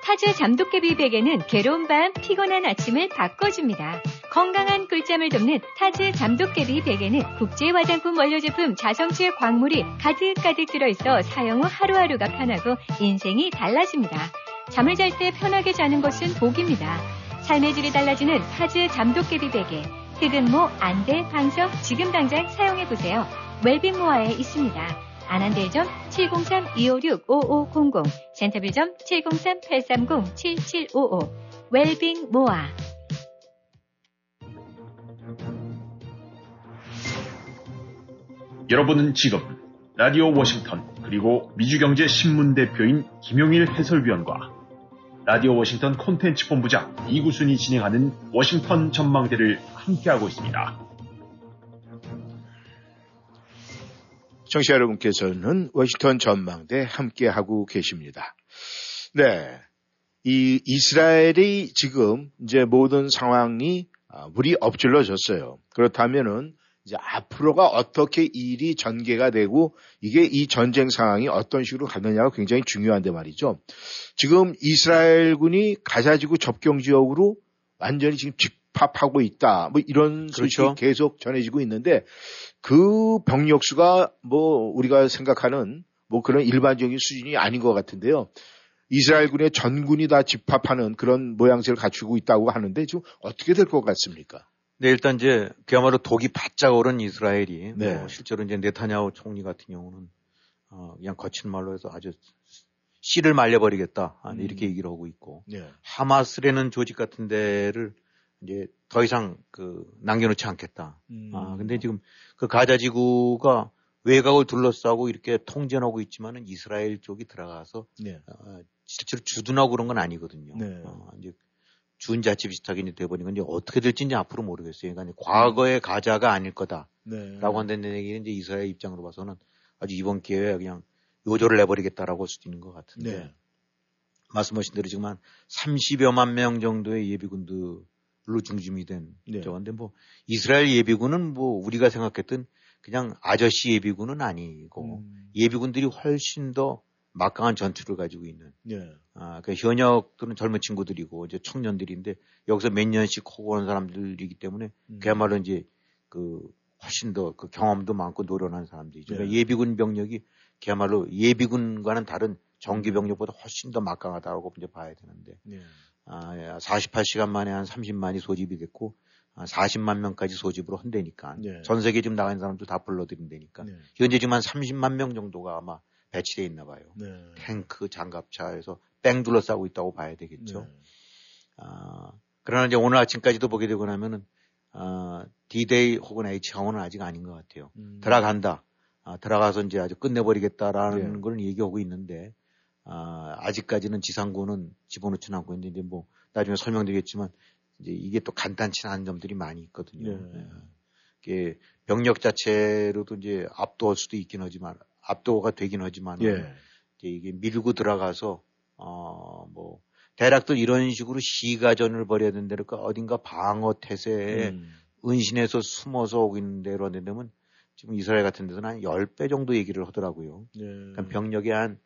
타즈 잠도깨비 베개는 괴로운 밤, 피곤한 아침을 바꿔줍니다. 건강한 꿀잠을 돕는 타즈 잠도깨비 베개는 국제 화장품 원료 제품 자성체 광물이 가득가득 들어있어 사용 후 하루하루가 편하고 인생이 달라집니다. 잠을 잘 때 편하게 자는 것은 복입니다. 삶의 질이 달라지는 타즈 잠도깨비 베개. 흑은모, 안대, 방석 지금 당장 사용해보세요. 웰빙모아에 있습니다. 안한대점 703-256-5500 센터빌점 703-830-7755 웰빙 모아 여러분은 지금 라디오 워싱턴 그리고 미주경제 신문 대표인 김용일 해설위원과 라디오 워싱턴 콘텐츠 본부장 이구순이 진행하는 워싱턴 전망대를 함께하고 있습니다. 청취자 여러분께서는 워싱턴 전망대 함께하고 계십니다. 네. 이 이스라엘이 지금 이제 모든 상황이 아, 물이 엎질러졌어요. 그렇다면은 이제 앞으로가 어떻게 일이 전개가 되고 이게 이 전쟁 상황이 어떤 식으로 가느냐가 굉장히 중요한데 말이죠. 지금 이스라엘군이 가자지구 접경 지역으로 완전히 지금 집합하고 있다. 뭐 이런 소식이 그렇죠. 계속 전해지고 있는데 그 병력 수가 뭐 우리가 생각하는 뭐 그런 일반적인 수준이 아닌 것 같은데요. 이스라엘군의 전군이 다 집합하는 그런 모양새를 갖추고 있다고 하는데 지금 어떻게 될 것 같습니까? 네, 일단 이제 그야말로 독이 바짝 오른 이스라엘이 네. 뭐 실제로 이제 네타냐후 총리 같은 경우는 어, 그냥 거친 말로 해서 아주 씨를 말려버리겠다 아, 음. 이렇게 얘기를 하고 있고 네. 하마스라는 조직 같은 데를 이제 더 이상 그 남겨놓지 않겠다. 음. 아 근데 지금 그 가자 지구가 외곽을 둘러싸고 이렇게 통제하고 있지만은 이스라엘 쪽이 들어가서 네. 어, 실제로 주둔하고 그런 건 아니거든요. 네. 어, 이제 준자치 비슷하게 이제 돼버린 건 이제 어떻게 될지 이제 앞으로 모르겠어요. 그러니까 과거의 가자가 아닐 거다라고 네. 한다는 얘기는 이제 이스라엘 입장으로 봐서는 아주 이번 기회에 그냥 요조를 내버리겠다라고 할 수도 있는 것 같은데 네. 말씀하신 대로 지금 한 30여만 명 정도의 예비군들 로 중심이 된 네. 저건데 뭐 이스라엘 예비군은 뭐 우리가 생각했던 그냥 아저씨 예비군은 아니고 음. 예비군들이 훨씬 더 막강한 전투를 가지고 있는 네. 아, 그 현역들은 젊은 친구들이고 이제 청년들인데 여기서 몇 년씩 하고 오는 사람들이기 때문에 음. 그야말로 이제 그 훨씬 더 그 경험도 많고 노련한 사람들이죠. 네. 그러니까 예비군 병력이 그야말로 예비군과는 다른 정규 병력보다 훨씬 더 막강하다고 이제 봐야 되는데 네. 아, 48시간 만에 한 30만이 소집이 됐고 아, 40만 명까지 소집으로 한다니까 네. 전 세계 지금 나간 사람들 다 불러들인다니까 네. 현재 지금 한 30만 명 정도가 아마 배치돼 있나 봐요. 네. 탱크, 장갑차에서 뺑 둘러싸고 있다고 봐야 되겠죠. 네. 아, 그러나 이제 오늘 아침까지도 보게 되고 나면은, 아, D-Day 혹은 H-항원은 아직 아닌 것 같아요. 음. 들어간다. 아, 들어가서 이제 아주 끝내버리겠다라는 네. 걸 얘기하고 있는데, 아, 아직까지는 지상군은 집어넣지는 않고 있는데, 이제 뭐, 나중에 설명드리겠지만, 이제 이게 또 간단치 않은 점들이 많이 있거든요. 네. 예. 이게 병력 자체로도 이제 압도할 수도 있긴 하지만, 압도가 되긴 하지만, 예. 이제 이게 밀고 들어가서 어뭐 대략들 이런 식으로 시가전을 벌여야 된다니까 어딘가 방어 태세에 음. 은신해서 숨어서 오고 있는 데로 되면 지금 이스라엘 같은 데서는 한 10배 정도 얘기를 하더라고요. 네. 그러니까 병력이 한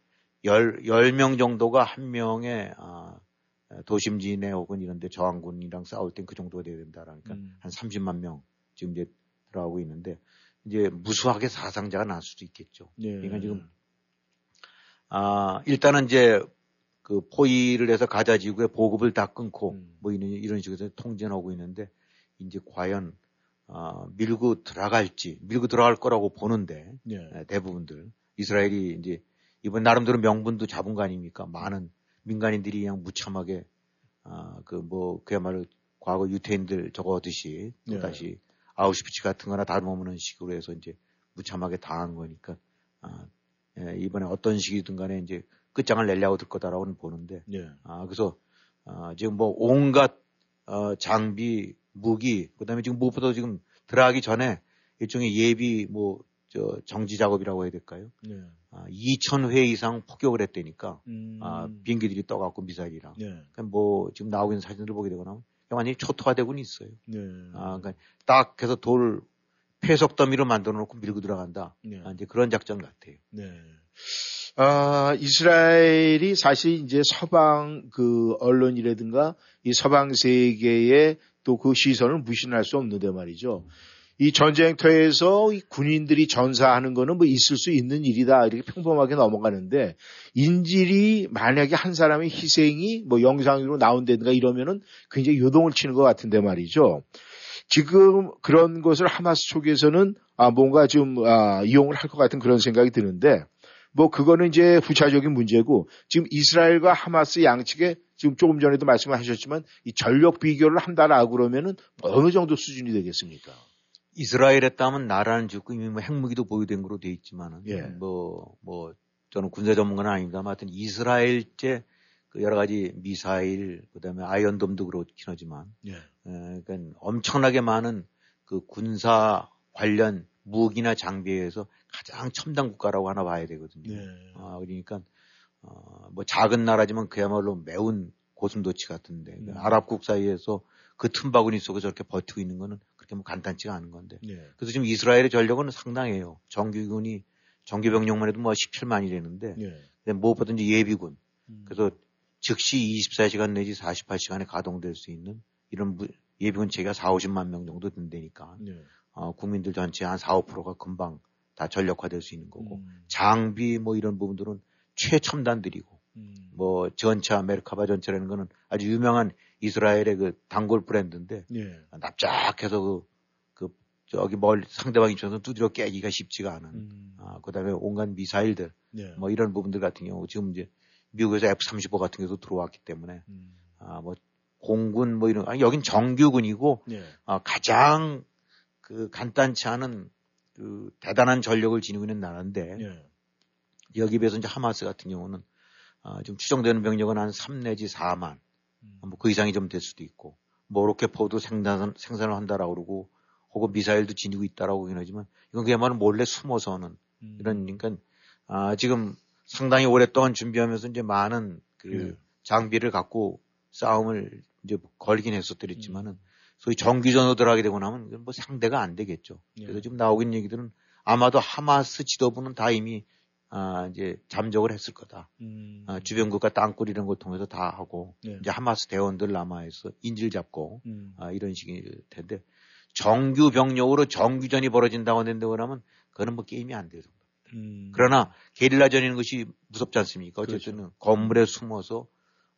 10, 10명 정도가 한 명의 아, 도심 지내 혹은 이런 데 저항군이랑 싸울 땐 그 정도가 돼야 된다라니까 음. 한 30만 명 지금 이제 들어가고 있는데 이제 무수하게 사상자가 날 수도 있겠죠. 네. 그러니까 지금 아, 일단은 이제 그 포위를 해서 가자 지구에 보급을 다 끊고 음. 뭐 이런, 이런 식으로 통제하고 있는데 이제 과연 아, 밀고 들어갈지 밀고 들어갈 거라고 보는데 네. 예, 대부분들 이스라엘이 이제 이번 나름대로 명분도 잡은 거 아닙니까? 많은 민간인들이 그냥 무참하게 아, 그 뭐 그야말로 과거 유태인들 저거 하듯이 또 네. 다시 아우슈피츠 같은 거나 다름없는 식으로 해서 이제 무참하게 당한 거니까 아, 예, 이번에 어떤 식이든 간에 이제 끝장을 내려고 들 거다라고는 보는데 예. 아, 그래서 아, 지금 뭐 온갖 어, 장비, 무기, 그다음에 지금 무엇보다 지금 들어가기 전에 일종의 예비 뭐 저 정지 작업이라고 해야 될까요? 예. 아, 2,000회 이상 폭격을 했다니까 음. 아, 비행기들이 떠갖고 미사일이랑. 예. 그러니까 뭐 지금 나오고 있는 사진들을 보게 되거나 완전히 초토화되고는 있어요. 예. 아, 그러니까 딱 해서 돌 폐석 더미로 만들어 놓고 밀고 들어간다. 예. 아, 이제 그런 작전 같아요. 네. 아, 이스라엘이 사실 이제 서방 그 언론이라든가 이 서방 세계의 또 그 시선을 무신할 수 없는데 말이죠. 이 전쟁터에서 이 군인들이 전사하는 거는 뭐 있을 수 있는 일이다 이렇게 평범하게 넘어가는데 인질이 만약에 한 사람의 희생이 뭐 영상으로 나온다든가 이러면은 굉장히 요동을 치는 것 같은데 말이죠. 지금 그런 것을 하마스 쪽에서는 아 뭔가 좀 아, 이용을 할 것 같은 그런 생각이 드는데 뭐 그거는 이제 부차적인 문제고 지금 이스라엘과 하마스 양측에 지금 조금 전에도 말씀을 하셨지만 이 전력 비교를 한다라고 그러면은 어느 정도 수준이 되겠습니까? 이스라엘에 따면 나라는 짓고 이미 뭐 핵무기도 보유된 거로 돼 있지만은 예. 뭐, 뭐, 저는 군사 전문가는 아닙니다만 하여튼 이스라엘제 그 여러 가지 미사일, 그 다음에 아이언돔도 그렇긴 하지만, 예. 에, 그러니까 엄청나게 많은 그 군사 관련 무기나 장비에서 가장 첨단 국가라고 하나 봐야 되거든요. 네. 아, 그러니까, 어, 뭐 작은 나라지만 그야말로 매운 고슴도치 같은데, 그 음. 아랍국 사이에서 그 틈바구니 속에 저렇게 버티고 있는 거는 그렇게 뭐 간단치가 않은 건데. 예. 그래서 지금 이스라엘의 전력은 상당해요. 정규군이 정규 병력만 해도 뭐 17만이라는데 예. 근데 무엇보다든지 예비군. 음. 그래서 즉시 24시간 내지 48시간에 가동될 수 있는 이런 무- 예비군 체계가 4, 50만 명 정도 된다니까. 예. 어, 국민들 전체 한 4, 5%가 금방 다 전력화될 수 있는 거고. 음. 장비 뭐 이런 부분들은 최첨단들이고. 음. 뭐 전차, 메르카바 전차라는 거는 아주 유명한 이스라엘의 그 단골 브랜드인데 예. 납작해서 그, 그, 저기 멀, 상대방 입장에서 두드려 깨기가 쉽지가 않은. 음. 아, 그 다음에 온갖 미사일들, 예. 뭐 이런 부분들 같은 경우, 지금 이제 미국에서 F-35 같은 게도 들어왔기 때문에, 음. 아, 뭐, 공군 뭐 이런, 아, 여긴 정규군이고, 예. 아, 가장 그 간단치 않은 그 대단한 전력을 지니고 있는 나라인데, 예. 여기 비해서 이제 하마스 같은 경우는, 아, 지금 추정되는 병력은 한 3 내지 4만, 음. 뭐 그 이상이 좀 될 수도 있고, 뭐 로켓포도 생산, 생산을 한다라고 그러고, 혹은 미사일도 지니고 있다라고 하긴 하지만, 이건 그야말로 몰래 숨어서는, 음. 이런, 그러니까, 아, 지금 상당히 오랫동안 준비하면서 이제 많은 그 예. 장비를 갖고 싸움을 이제 걸긴 음. 했었더랬지만은, 소위 정규전으로 들어가게 되고 나면 뭐 상대가 안 되겠죠. 예. 그래서 지금 있는 얘기들은 아마도 하마스 지도부는 다 이미 아, 이제 잠적을 했을 거다. 음. 아, 주변국가 땅굴 이런 걸 통해서 다 하고 예. 이제 하마스 대원들 남아있어 인질 잡고 음. 아, 이런 식일 텐데 정규 병력으로 정규전이 벌어진다고 한다고 하면 그거는 뭐 게임이 안 돼요. 음. 그러나 게릴라전이라는 것이 무섭지 않습니까? 어쨌든 그렇죠. 건물에 숨어서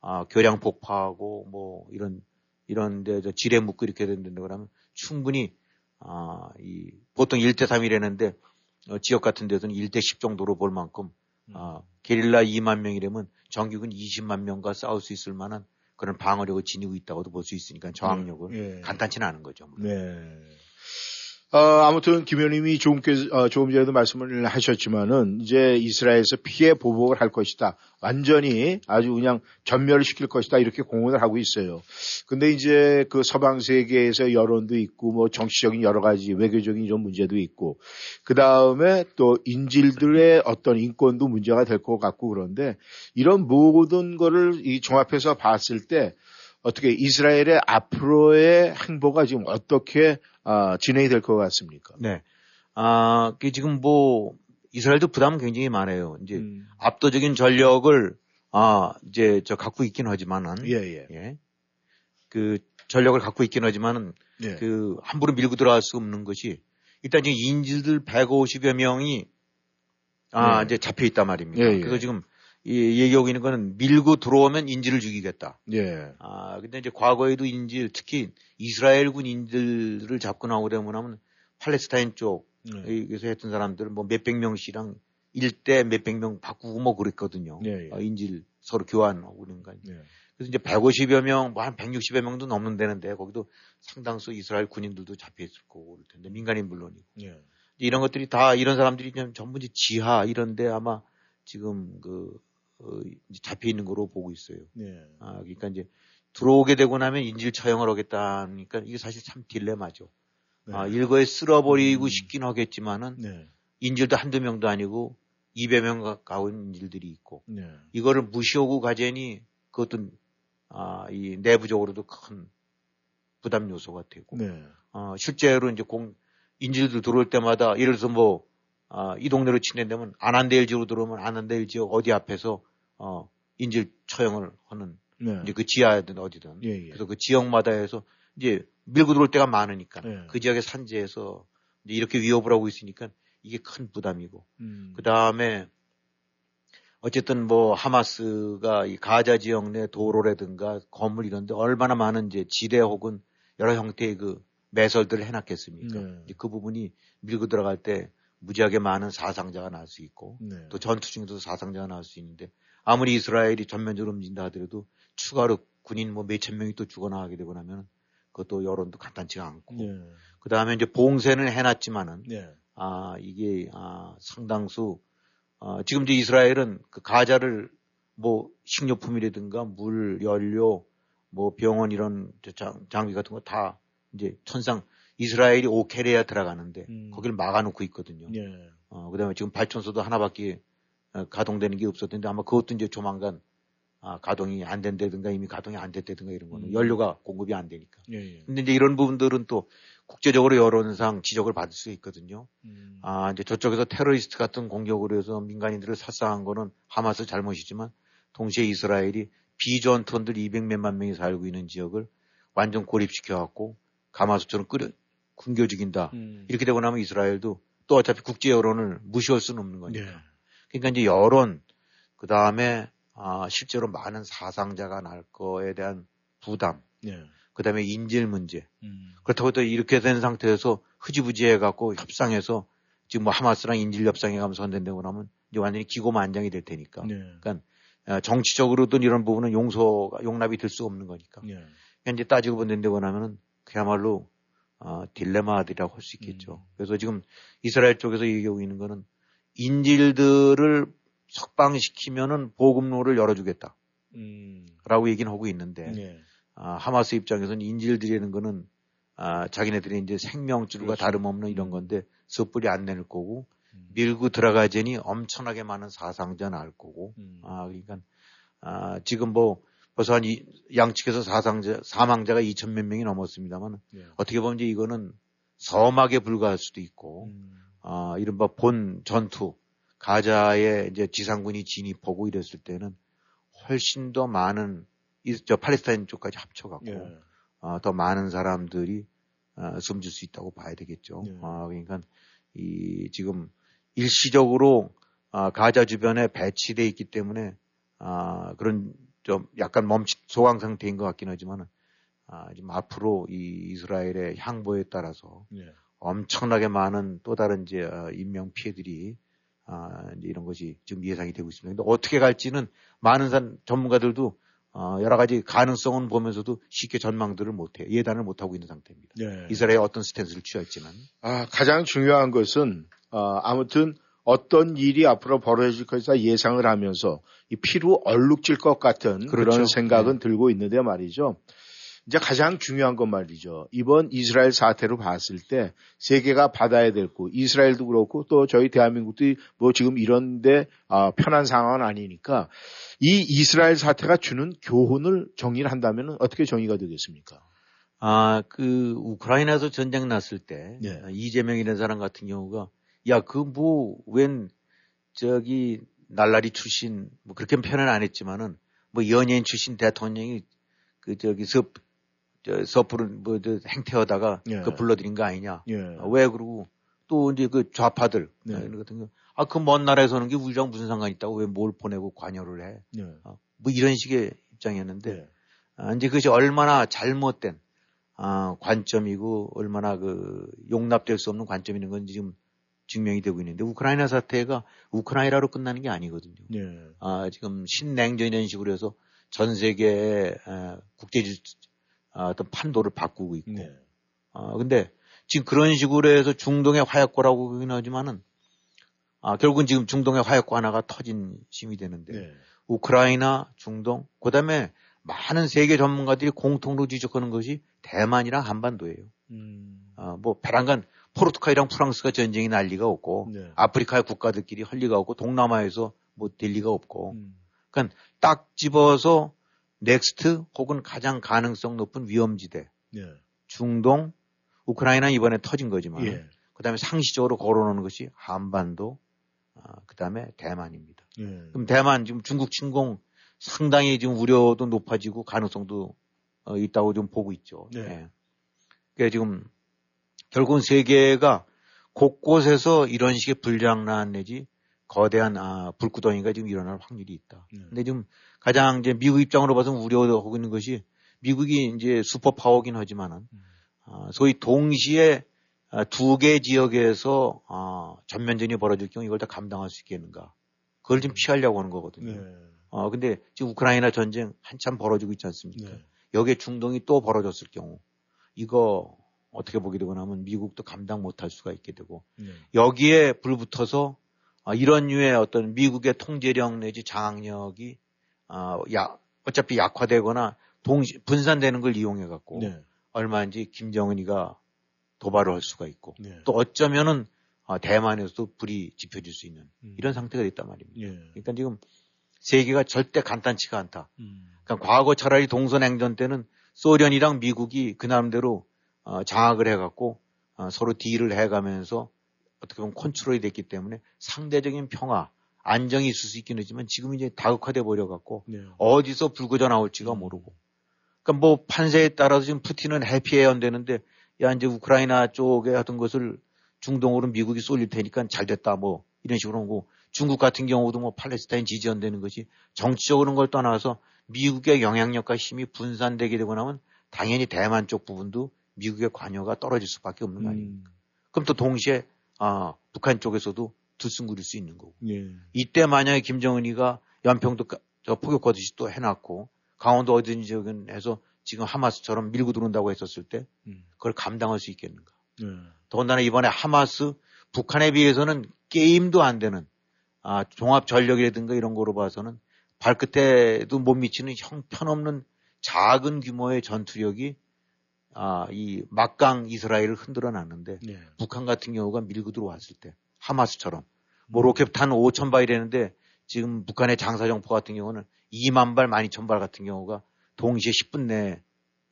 아, 교량 폭파하고 뭐 이런 이런 데저 지뢰 묻고 이렇게 된다고 하면 충분히 아, 이 보통 1대 3이라는데 어, 지역 같은 데서는 1대 10 정도로 볼 만큼 음. 아, 게릴라 2만 명이라면 정규군 20만 명과 싸울 수 있을 만한 그런 방어력을 지니고 있다고도 볼 수 있으니까 저항력을 예. 간단치는 않은 거죠. 네. 어, 아무튼 김 의원님이 조금, 어, 조금 전에도 말씀을 하셨지만은 이제 이스라엘에서 피해 보복을 할 것이다. 완전히 아주 그냥 전멸을 시킬 것이다. 이렇게 공언을 하고 있어요. 근데 이제 그 서방 세계에서 여론도 있고 뭐 정치적인 여러 가지 외교적인 이런 문제도 있고 그 다음에 또 인질들의 어떤 인권도 문제가 될 것 같고 그런데 이런 모든 거를 이 종합해서 봤을 때 어떻게 이스라엘의 앞으로의 행보가 지금 어떻게 아, 진행이 될 것 같습니까? 네. 아, 그 지금 뭐 이스라엘도 부담 굉장히 많아요. 이제 음. 압도적인 전력을 아 이제 저 갖고 있긴 하지만은 예, 예. 예. 그 전력을 갖고 있긴 하지만은 예. 그 함부로 밀고 들어갈 수 없는 것이 일단 지금 인질들 150여 명이 아 예. 이제 잡혀 있단 말입니다. 예, 예. 그래서 지금 이 얘기하고 있는 거는 밀고 들어오면 인질을 죽이겠다. 예. 아 근데 이제 과거에도 인질 특히 이스라엘군 인질을 잡고 나오고 되면 하면 팔레스타인 쪽 예. 여기서 했던 사람들 뭐 몇백 명씩이랑 일대 몇백 명 바꾸고 뭐 그랬거든요. 예, 예. 어, 인질 서로 교환하고 그런 거. 예. 그래서 이제 150여 명, 뭐 한 160여 명도 넘는다는데 거기도 상당수 이스라엘 군인들도 잡혀 있을 거고 그럴 텐데 민간인 물론이고 예. 이런 것들이 다 이런 사람들이 좀 전부 이제 지하 이런데 아마 지금 그 어, 잡혀 있는 거로 보고 있어요. 예. 아 그러니까 이제 들어오게 되고 나면 인질 처형을 하겠다니까 이게 사실 참 딜레마죠. 네. 아 일거에 쓸어버리고 음. 싶긴 하겠지만은 네. 인질도 한두 명도 아니고 200명 가까운 인질들이 있고 네. 이거를 무시하고 가자니 그것도 아, 이 내부적으로도 큰 부담 요소가 되고 네. 어, 실제로 이제 공 인질들 들어올 때마다 예를 들어서 뭐 아, 이 동네로 친해되면 안한대일 지역으로 들어오면 안한대일 지역 어디 앞에서 어, 인질 처형을 하는 네. 이제 그 지하든 어디든 예, 예. 그래서 그 지역마다 해서 이제 밀고 들어올 때가 많으니까 네. 그 지역의 산지에서 이제 이렇게 위협을 하고 있으니까 이게 큰 부담이고 음. 그 다음에 어쨌든 뭐 하마스가 이 가자 지역 내 도로라든가 건물 이런데 얼마나 많은 이제 지대 혹은 여러 형태의 그 매설들을 해놨겠습니까? 네. 그 부분이 밀고 들어갈 때 무지하게 많은 사상자가 날 수 있고 네. 또 전투 중에도 사상자가 나올 수 있는데 아무리 이스라엘이 전면적으로 움직인다 하더라도 추가로 군인 뭐 몇천 명이 또 죽어나가게 되고 나면 그것도 여론도 간단치가 않고 네. 그 다음에 이제 봉쇄는 해놨지만은 네. 아, 이게, 아, 상당수, 어, 지금 이제 이스라엘은 그 가자를 뭐 식료품이라든가 물, 연료, 뭐 병원 이런 저 장, 장비 같은 거 다 이제 천상 이스라엘이 오케레야 들어가는데 음. 거기를 막아놓고 있거든요. 예. 어, 그 다음에 지금 발전소도 하나밖에 어, 가동되는 게 없었는데 아마 그것도 이제 조만간 아, 가동이 안 된다든가 이미 가동이 안 됐다든가 이런 거는 음. 연료가 공급이 안 되니까. 예. 예. 근데 이제 이런 부분들은 또 국제적으로 여론상 지적을 받을 수 있거든요. 음. 아, 이제 저쪽에서 테러리스트 같은 공격으로 해서 민간인들을 살상한 거는 하마스 잘못이지만 동시에 이스라엘이 비전투원들 200몇만 명이 살고 있는 지역을 완전 고립시켜 갖고 가마솥처럼 끓여, 굶겨 죽인다. 음. 이렇게 되고 나면 이스라엘도 또 어차피 국제 여론을 무시할 수는 없는 거니까. 예. 그러니까 이제 여론, 그 다음에 아, 실제로 많은 사상자가 날 거에 대한 부담, 예. 그 다음에 인질 문제. 음. 그렇다고 또 이렇게 된 상태에서 흐지부지 해갖고 협상해서 지금 뭐 하마스랑 인질 협상해가면서 헌된다고 하면 이제 완전히 기고만장이 될 테니까. 네. 그러니까 어, 정치적으로든 이런 부분은 용서가 용납이 될 수 없는 거니까. 예. 그러니까 이제 따지고 본다고 하면은 그야말로 어, 딜레마들이라고 할 수 있겠죠. 음. 그래서 지금 이스라엘 쪽에서 얘기하고 있는 거는 인질들을 석방시키면은 보급로를 열어주겠다라고 음. 얘기는 하고 있는데 예. 아, 하마스 입장에서는 인질들이라는 거는 아, 자기네들이 이제 생명줄과 그렇죠. 다름없는 이런 건데 섣불리 안 내릴 거고 음. 밀고 들어가자니 엄청나게 많은 사상자 날 거고 음. 아 그러니까 아, 지금 뭐 벌써 한 이, 양측에서 사상자 사망자가 2천 몇 명이 넘었습니다만 예. 어떻게 보면 이제 이거는 서막에 불과할 수도 있고 음. 아, 이른바 본 전투 가자에 이제 지상군이 진입하고 이랬을 때는 훨씬 더 많은 이, 저 팔레스타인 쪽까지 합쳐갖고 예. 아, 더 많은 사람들이 아, 숨질 수 있다고 봐야 되겠죠. 네. 아, 그러니까 이 지금 일시적으로 아, 가자 주변에 배치돼 있기 때문에 아, 그런 좀 약간 멈칫 소강 상태인 것 같긴 하지만은 아, 지금 앞으로 이 이스라엘의 향보에 따라서 예. 엄청나게 많은 또 다른 이제 어, 인명 피해들이 아, 이제 이런 것이 지금 예상이 되고 있습니다. 근데 어떻게 갈지는 많은 산 전문가들도 어, 여러 가지 가능성은 보면서도 쉽게 전망들을 못해 예단을 못 하고 있는 상태입니다. 예. 이스라엘이 어떤 스탠스를 취할지는 아, 가장 중요한 것은 어, 아무튼 어떤 일이 앞으로 벌어질 것이다 예상을 하면서 이 피로 얼룩질 것 같은 그런 그렇죠. 생각은 들고 있는데 말이죠. 이제 가장 중요한 건 말이죠. 이번 이스라엘 사태로 봤을 때 세계가 받아야 될 거, 이스라엘도 그렇고 또 저희 대한민국도 뭐 지금 이런데 아, 편한 상황은 아니니까 이 이스라엘 사태가 주는 교훈을 정리를 한다면 어떻게 정의가 되겠습니까? 아, 그 우크라이나에서 전쟁 났을 때 네. 이재명이라는 사람 같은 경우가 야, 그 뭐 웬 저기 날라리 출신 뭐 그렇게 표현은 안 했지만은 뭐 연예인 출신 대통령이 그 저기 섭, 저 서프른 뭐저 행태하다가 예. 그 불러들인 거 아니냐. 예. 아, 왜 그러고 또 이제 그 좌파들 네. 아, 이런 같은 아, 그 먼 나라에서 하는 게 우리랑 무슨 상관 있다고 왜 뭘 보내고 관여를 해. 예. 어, 뭐 이런 식의 입장이었는데 예. 아, 이제 그것이 얼마나 잘못된 아, 관점이고 얼마나 그 용납될 수 없는 관점인 건지 지금 증명이 되고 있는데 우크라이나 사태가 우크라이나로 끝나는 게 아니거든요. 예. 아, 지금 신냉전 이런 식으로 해서 전 에, 국제질 아, 어떤 판도를 바꾸고 있고. 네. 아, 근데 지금 그런 식으로 해서 중동의 화약고라고 그러긴 하지만은 아, 결국은 지금 중동의 화약고 하나가 터진 셈이 되는데 네. 우크라이나, 중동, 그 다음에 많은 세계 전문가들이 공통으로 지적하는 것이 대만이랑 한반도예요. 음. 아, 뭐 별안간 포르투갈이랑 프랑스가 전쟁이 날 리가 없고 네. 아프리카의 국가들끼리 할 리가 없고 동남아에서 뭐 될 리가 없고 음. 그러니까 딱 집어서 next 혹은 가장 가능성 높은 위험지대 예. 중동 우크라이나 이번에 터진 거지만 예. 그다음에 상시적으로 걸어놓는 것이 한반도 아, 그다음에 대만입니다. 예. 그럼 대만 지금 중국 침공 상당히 지금 우려도 높아지고 가능성도 어, 있다고 좀 보고 있죠. 네. 예. 그러니까 지금 결국은 세계가 곳곳에서 이런 식의 불장난 내지 거대한 아, 불구덩이가 지금 일어날 확률이 있다. 네. 근데 지금 가장 이제 미국 입장으로 봐서 우려하고 있는 것이 미국이 이제 슈퍼 파워긴 하지만은 아, 소위 동시에 아, 두개 지역에서 아, 전면전이 벌어질 경우 이걸 다 감당할 수 있겠는가? 그걸 좀 피하려고 하는 거거든요. 네. 어, 근데 지금 우크라이나 전쟁 한참 벌어지고 있지 않습니까? 네. 여기에 중동이 또 벌어졌을 경우 이거 어떻게 보게 되고 나면 미국도 감당 못할 수가 있게 되고 네. 여기에 불 붙어서 아, 이런 류의 어떤 미국의 통제력 내지 장악력이 아, 야, 어차피 약화되거나 동시, 분산되는 걸 이용해 갖고 네. 얼마인지 김정은이가 도발을 할 수가 있고 네. 또 어쩌면은 아, 대만에서도 불이 지펴질 수 있는 음. 이런 상태가 됐단 말입니다. 예. 그러니까 지금 세계가 절대 간단치가 않다. 음. 그러니까 과거 차라리 동서냉전 때는 소련이랑 미국이 그 나름대로 어, 장악을 해갖고 어, 서로 딜을 해가면서 어떻게 보면 컨트롤이 됐기 때문에 상대적인 평화, 안정이 있을 수 있긴 하지만 지금 이제 다극화돼 버려 갖고 네. 어디서 불거져 나올지가 모르고. 그러니까 뭐 판세에 따라서 지금 푸틴은 해피해연되는데 야 이제 우크라이나 쪽에 하던 것을 중동으로 미국이 쏠릴 테니까 잘 됐다 뭐 이런 식으로 하고 중국 같은 경우도 뭐 팔레스타인 지지연되는 것이 정치적으로 걸 떠나서 미국의 영향력과 힘이 분산되게 되고 나면 당연히 대만 쪽 부분도 미국의 관여가 떨어질 수밖에 없는 거 아닙니까? 그럼 또 동시에 아 북한 쪽에서도 들쑥거릴 수 있는 거고. 예. 이때 만약에 김정은이가 연평도 가- 저 포격 거듯이 또 해놨고 강원도 어딘지 저기 해서 지금 하마스처럼 밀고 들어온다고 했었을 때 음. 그걸 감당할 수 있겠는가? 예. 더군다나 이번에 하마스 북한에 비해서는 게임도 안 되는 아, 종합 전력이라든가 이런 거로 봐서는 발끝에도 못 미치는 형편없는 작은 규모의 전투력이 아, 이 막강 이스라엘을 흔들어 놨는데 예. 북한 같은 경우가 밀고 들어왔을 때 하마스처럼 뭐 로켓탄 5천 발이라는데 지금 북한의 장사정포 같은 경우는 2만 발, 12,000 발 같은 경우가 동시에 10분 내에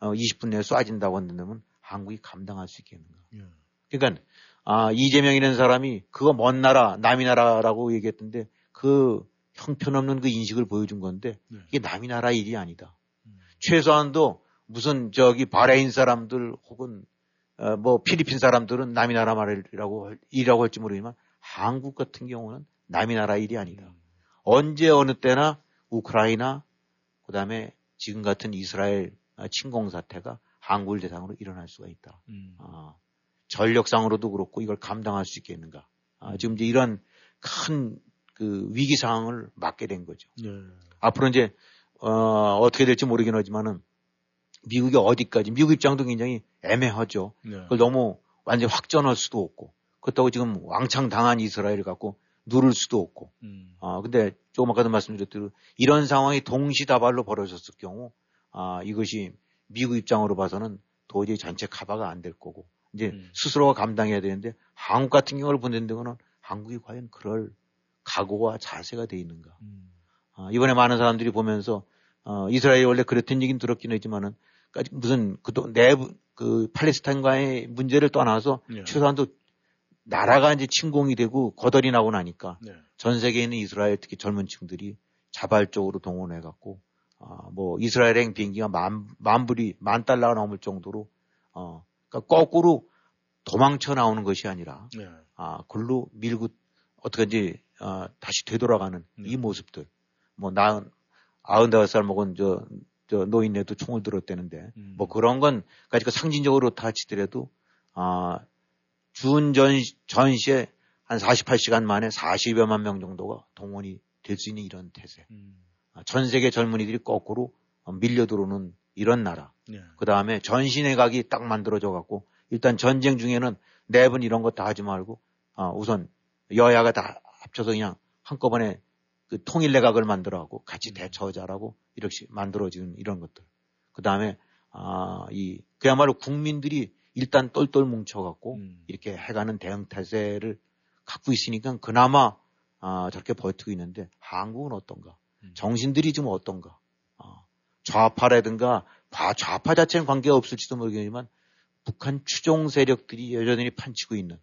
어, 20분 내에 쏴진다고 한다면 한국이 감당할 수 있겠는가? 예. 그러니까 아, 이재명이라는 사람이 그거 먼 나라, 남이 나라라고 얘기했던데 그 형편없는 그 인식을 보여준 건데 네. 이게 남이 나라 일이 아니다. 음. 최소한도 무슨 저기 바레인 사람들 혹은 어, 뭐 필리핀 사람들은 남이 나라 말이라고 할- 일이라고 할지 모르지만 한국 같은 경우는 남이 나라 일이 아니다. 언제 어느 때나 우크라이나 그다음에 지금 같은 이스라엘 아, 침공 사태가 한국을 대상으로 일어날 수가 있다. 음. 아, 전력상으로도 그렇고 이걸 감당할 수 있겠는가. 아, 지금 이제 이런 큰 그 위기 상황을 맞게 된 거죠. 예. 앞으로 이제 어, 어떻게 될지 모르긴 하지만은 미국이 어디까지 미국 입장도 굉장히 애매하죠. 네. 그걸 너무 완전 히 확전할 수도 없고 그렇다고 지금 왕창 당한 이스라엘을 갖고 누를 수도 없고 음. 아 근데 조금 아까도 말씀드렸대로 이런 상황이 동시다발로 벌어졌을 경우 아 이것이 미국 입장으로 봐서는 도저히 전체 카바가 안 될 거고 이제 음. 스스로가 감당해야 되는데 한국 같은 경우를 본다는 데는 한국이 과연 그럴 각오와 자세가 돼 있는가 음. 아, 이번에 많은 사람들이 보면서 어, 이스라엘이 원래 그랬던 얘기는 들었긴 했지만은 무슨 그또 내부 그 팔레스타인과의 문제를 떠나서 네. 최소한도 나라가 이제 침공이 되고 거덜이 나고 나니까 네. 전 세계에 있는 이스라엘 특히 젊은 층들이 자발적으로 동원해 갖고 아, 뭐 이스라엘행 비행기가 만, 만 불이 만 달러가 넘을 정도로 어 그러니까 거꾸로 도망쳐 나오는 것이 아니라 네. 아, 글로 밀고 어떻게든지 아, 다시 되돌아가는 이 모습들. 뭐나 아흔다섯 살 먹은 저, 저 노인네도 총을 들었대는데 음. 뭐 그런 건 가지고 상징적으로 다 치더라도 아, 준 전, 전시에 한 48시간 만에 40여만 명 정도가 동원이 될 수 있는 이런 태세. 음. 전 세계 젊은이들이 거꾸로 어, 밀려 들어오는 이런 나라. 예. 그 다음에 전신의각이 딱 만들어져 갖고 일단 전쟁 중에는 내분 이런 거 다 하지 말고 아, 우선 여야가 다 합쳐서 그냥 한꺼번에 그 통일 내각을 만들어가고 같이 대처하자라고 이렇게 만들어지는 이런 것들. 그 다음에 아, 이 그야말로 국민들이 일단 똘똘 뭉쳐갖고 음. 이렇게 해가는 대응 태세를 갖고 있으니까 그나마 아, 저렇게 버티고 있는데 한국은 어떤가? 음. 정신들이 좀 어떤가? 아, 좌파라든가 과- 좌파 자체는 관계가 없을지도 모르겠지만 북한 추종 세력들이 여전히 판치고 있는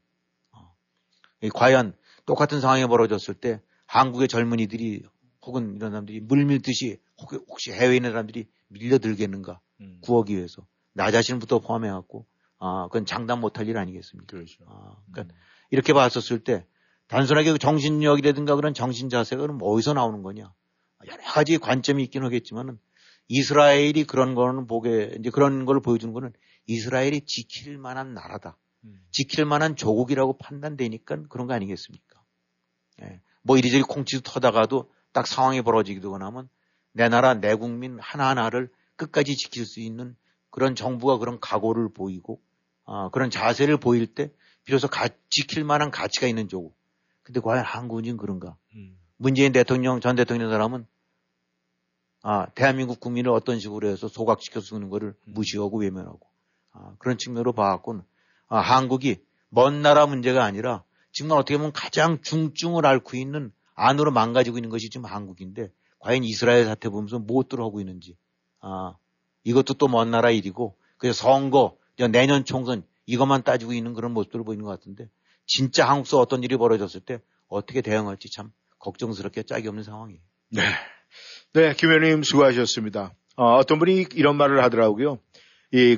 어, 이 과연 똑같은 상황이 벌어졌을 때 한국의 젊은이들이 혹은 이런 사람들이 물밀듯이 혹- 혹시 해외에 있는 사람들이 밀려들겠는가 음. 구하기 위해서 나 자신부터 포함해갖고 아 그건 장담 못할 일 아니겠습니까? 그렇죠. 아, 그러니까 이렇게 봤었을 때 단순하게 그 정신력이라든가 그런 정신 자세가 그럼 어디서 나오는 거냐? 여러 가지 관점이 있긴 하겠지만은 이스라엘이 그런 거는 보게 이제 그런 걸 보여주는 거는 이스라엘이 지킬 만한 나라다. 음. 지킬 만한 조국이라고 판단되니까 그런 거 아니겠습니까? 예. 뭐 이리저리 콩치도 터다가도 딱 상황이 벌어지기도 하면 내 나라 내 국민 하나하나를 끝까지 지킬 수 있는 그런 정부가 그런 각오를 보이고 아, 그런 자세를 보일 때 비로소 가- 지킬 만한 가치가 있는 조국. 근데 과연 한국은 그런가? 음. 문재인 대통령 전 대통령 사람은 아, 대한민국 국민을 어떤 식으로 해서 소각시켜 쓰는 거를 무시하고 외면하고 아, 그런 측면으로 봐갖고는 아, 한국이 먼 나라 문제가 아니라 지금 어떻게 보면 가장 중증을 앓고 있는 안으로 망가지고 있는 것이 지금 한국인데 과연 이스라엘 사태 보면서 무엇들을 하고 있는지 아, 이것도 또 먼 나라 일이고 그래서 선거 내년 총선 이것만 따지고 있는 그런 모습들을 보이는 것 같은데 진짜 한국 서 어떤 일이 벌어졌을 때 어떻게 대응할지 참 걱정스럽게 짝이 없는 상황이에요. 네. 네, 김 의원님 수고하셨습니다. 어, 떤 분이 이런 말을 하더라고요. 이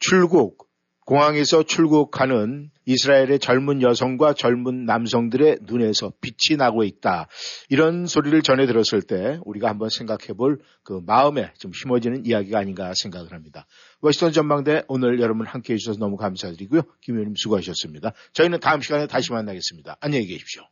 출국, 공항에서 출국하는 이스라엘의 젊은 여성과 젊은 남성들의 눈에서 빛이 나고 있다. 이런 소리를 전해 들었을 때 우리가 한번 생각해 볼 그 마음에 좀 힘어지는 이야기가 아닌가 생각을 합니다. 워싱턴 전망대 오늘 여러분 함께 해주셔서 너무 감사드리고요. 김 의원님 수고하셨습니다. 저희는 다음 시간에 다시 만나겠습니다. 안녕히 계십시오.